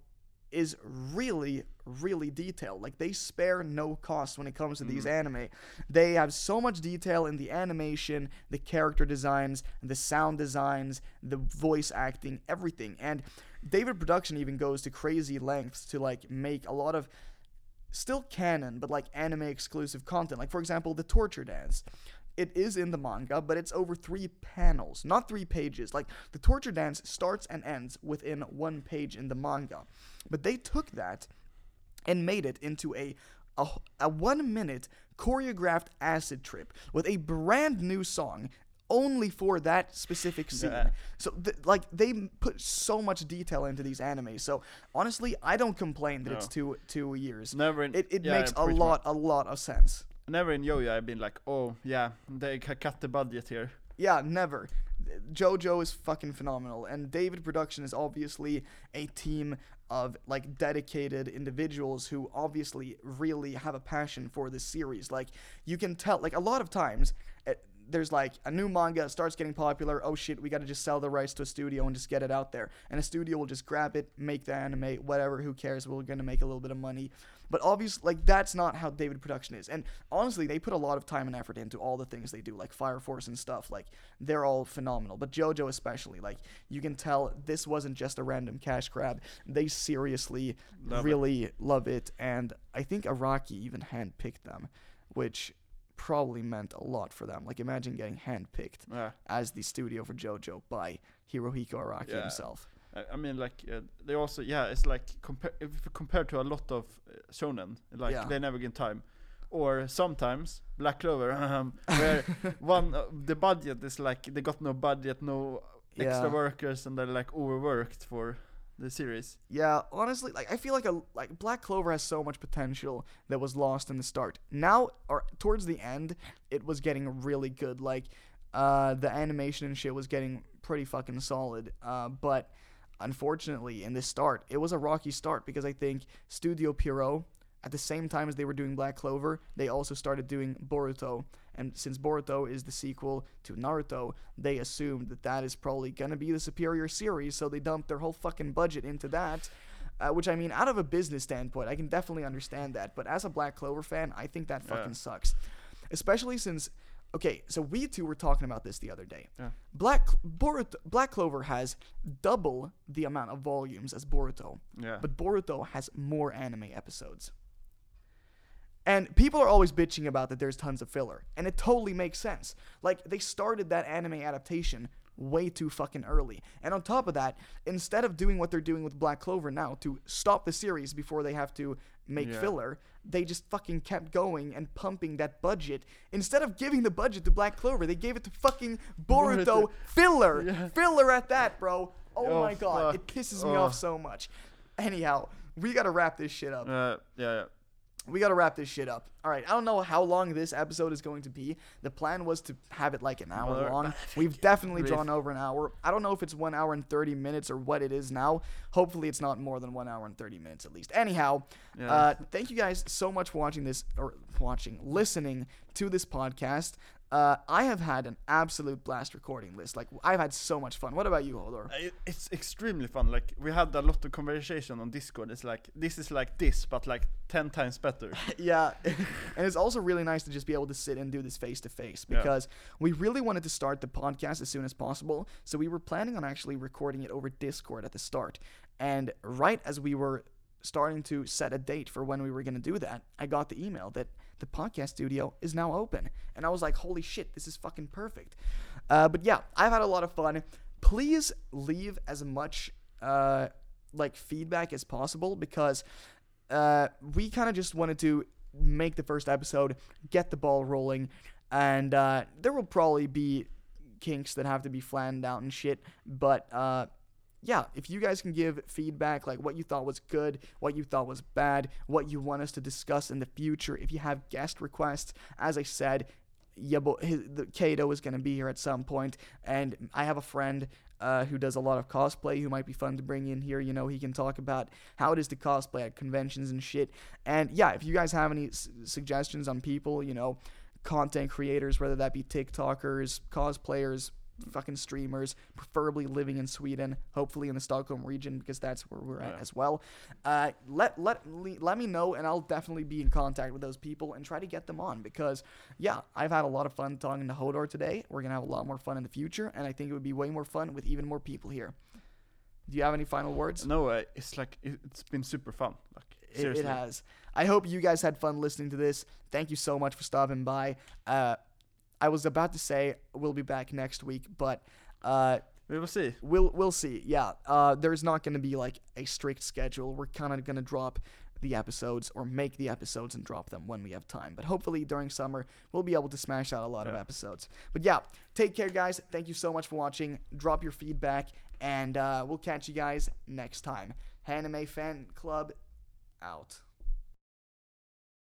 is really, really detailed. Like, they spare no cost when it comes to these mm. anime. They have so much detail in the animation, the character designs, the sound designs, the voice acting, everything. And David Production even goes to crazy lengths to, like, make a lot of still canon, but like anime exclusive content. Like, for example, the torture dance. It is in the manga, but it's over three panels, not three pages. Like, the torture dance starts and ends within one page in the manga. But they took that and made it into a a, a one minute choreographed acid trip with a brand new song only for that specific scene. Yeah. So th- like they put so much detail into these animes. So honestly, I don't complain that it's two two years. never in It it yeah, makes a lot a lot of sense. Never in Yo-Yo I've been like, oh yeah, they cut the budget here. Yeah, never. JoJo is fucking phenomenal, and David Production is obviously a team of like dedicated individuals who obviously really have a passion for this series. Like you can tell, like a lot of times. It, there's like a new manga starts getting popular. Oh shit, we got to just sell the rights to a studio and just get it out there. And a studio will just grab it, make the anime, whatever. Who cares? We're gonna make a little bit of money. But obviously, like that's not how David Production is. And honestly, they put a lot of time and effort into all the things they do, like Fire Force and stuff. Like they're all phenomenal. But JoJo especially, like you can tell this wasn't just a random cash grab. They seriously Love it. really love it, and I think Araki even handpicked them, which probably meant a lot for them. Like imagine getting handpicked Yeah. as the studio for JoJo by Hirohiko Araki Yeah. himself. I, I mean, like uh, they also, yeah, it's like compare if you compare to a lot of uh, shonen, like Yeah. they never get time, or sometimes Black Clover, um, where one uh, the budget is like they got no budget, no extra Yeah. workers, and they're like overworked for the series. Yeah, honestly, like I feel like a like Black Clover has so much potential that was lost in the start. Now, or towards the end, it was getting really good. Like, uh, the animation and shit was getting pretty fucking solid. Uh, but unfortunately, in this start, it was a rocky start because I think Studio Pierrot, at the same time as they were doing Black Clover, they also started doing Boruto. And since Boruto is the sequel to Naruto, they assumed that that is probably gonna be the superior series, so they dumped their whole fucking budget into that. Uh, which I mean, out of a business standpoint, I can definitely understand that. But as a Black Clover fan, I think that fucking Yeah. sucks. Especially since, okay, so we two were talking about this the other day. Yeah. Black Boruto, Black Clover has double the amount of volumes as Boruto, Yeah. but Boruto has more anime episodes. And people are always bitching about that there's tons of filler, and it totally makes sense. Like they started that anime adaptation way too fucking early. And on top of that, instead of doing what they're doing with Black Clover now to stop the series before they have to make Yeah. filler, they just fucking kept going and pumping that budget. Instead of giving the budget to Black Clover, they gave it to fucking Boruto filler. Yeah. Filler at that, bro. Oh, Oh, my god, it pisses me Oh. off so much. Anyhow, we gotta wrap this shit up. Uh, yeah, yeah. We gotta wrap this shit up. All right, I don't know how long this episode is going to be. The plan was to have it like an hour long. We've definitely drawn over an hour. I don't know if it's one hour and thirty minutes or what it is now. Hopefully, it's not more than one hour and thirty minutes at least. Anyhow, Yeah. uh, thank you guys so much for watching this or watching, listening to this podcast. Uh, I have had an absolute blast recording this. Like I've had so much fun. What about you, Hodor? I- It's extremely fun. Like we had a lot of conversation on Discord. It's like this is like this, but like ten times better. yeah and it's also really nice to just be able to sit and do this face to face Yeah. because we really wanted to start the podcast as soon as possible so we were planning on actually recording it over discord at the start and right as we were starting to set a date for when we were going to do that i got the email that the podcast studio is now open and i was like holy shit this is fucking perfect uh, but yeah i've had a lot of fun please leave as much uh, like feedback as possible because uh, we kind of just wanted to make the first episode, get the ball rolling, and uh, there will probably be kinks that have to be flattened out and shit. But uh, yeah, if you guys can give feedback, like what you thought was good, what you thought was bad, what you want us to discuss in the future, if you have guest requests, as I said, yeah, but his, the Kato is going to be here at some point, and I have a friend uh, who does a lot of cosplay who might be fun to bring in here. You know, he can talk about how it is to cosplay at conventions and shit. And yeah, if you guys have any s- suggestions on people, you know, content creators, whether that be TikTokers, cosplayers, fucking streamers, preferably living in Sweden, hopefully in the Stockholm region because that's where we're at as well. Uh, let let let me know, and I'll definitely be in contact with those people and try to get them on because yeah, I've had a lot of fun talking to Hodor today. We're gonna have a lot more fun in the future, and I think it would be way more fun with even more people here. Do you have any final words? no, uh, it's like it, it's been super fun. Like It, it has. I hope you guys had fun listening to this. Thank you so much for stopping by. Uh, I was about to say we'll be back next week, but uh, We will see. we'll we'll see. Yeah, uh, there's not going to be like a strict schedule. We're kind of going to drop the episodes or make the episodes and drop them when we have time. But hopefully during summer we'll be able to smash out a lot of episodes. But yeah, take care, guys. Thank you so much for watching. Drop your feedback, and uh, we'll catch you guys next time. Hanime Fan Club out.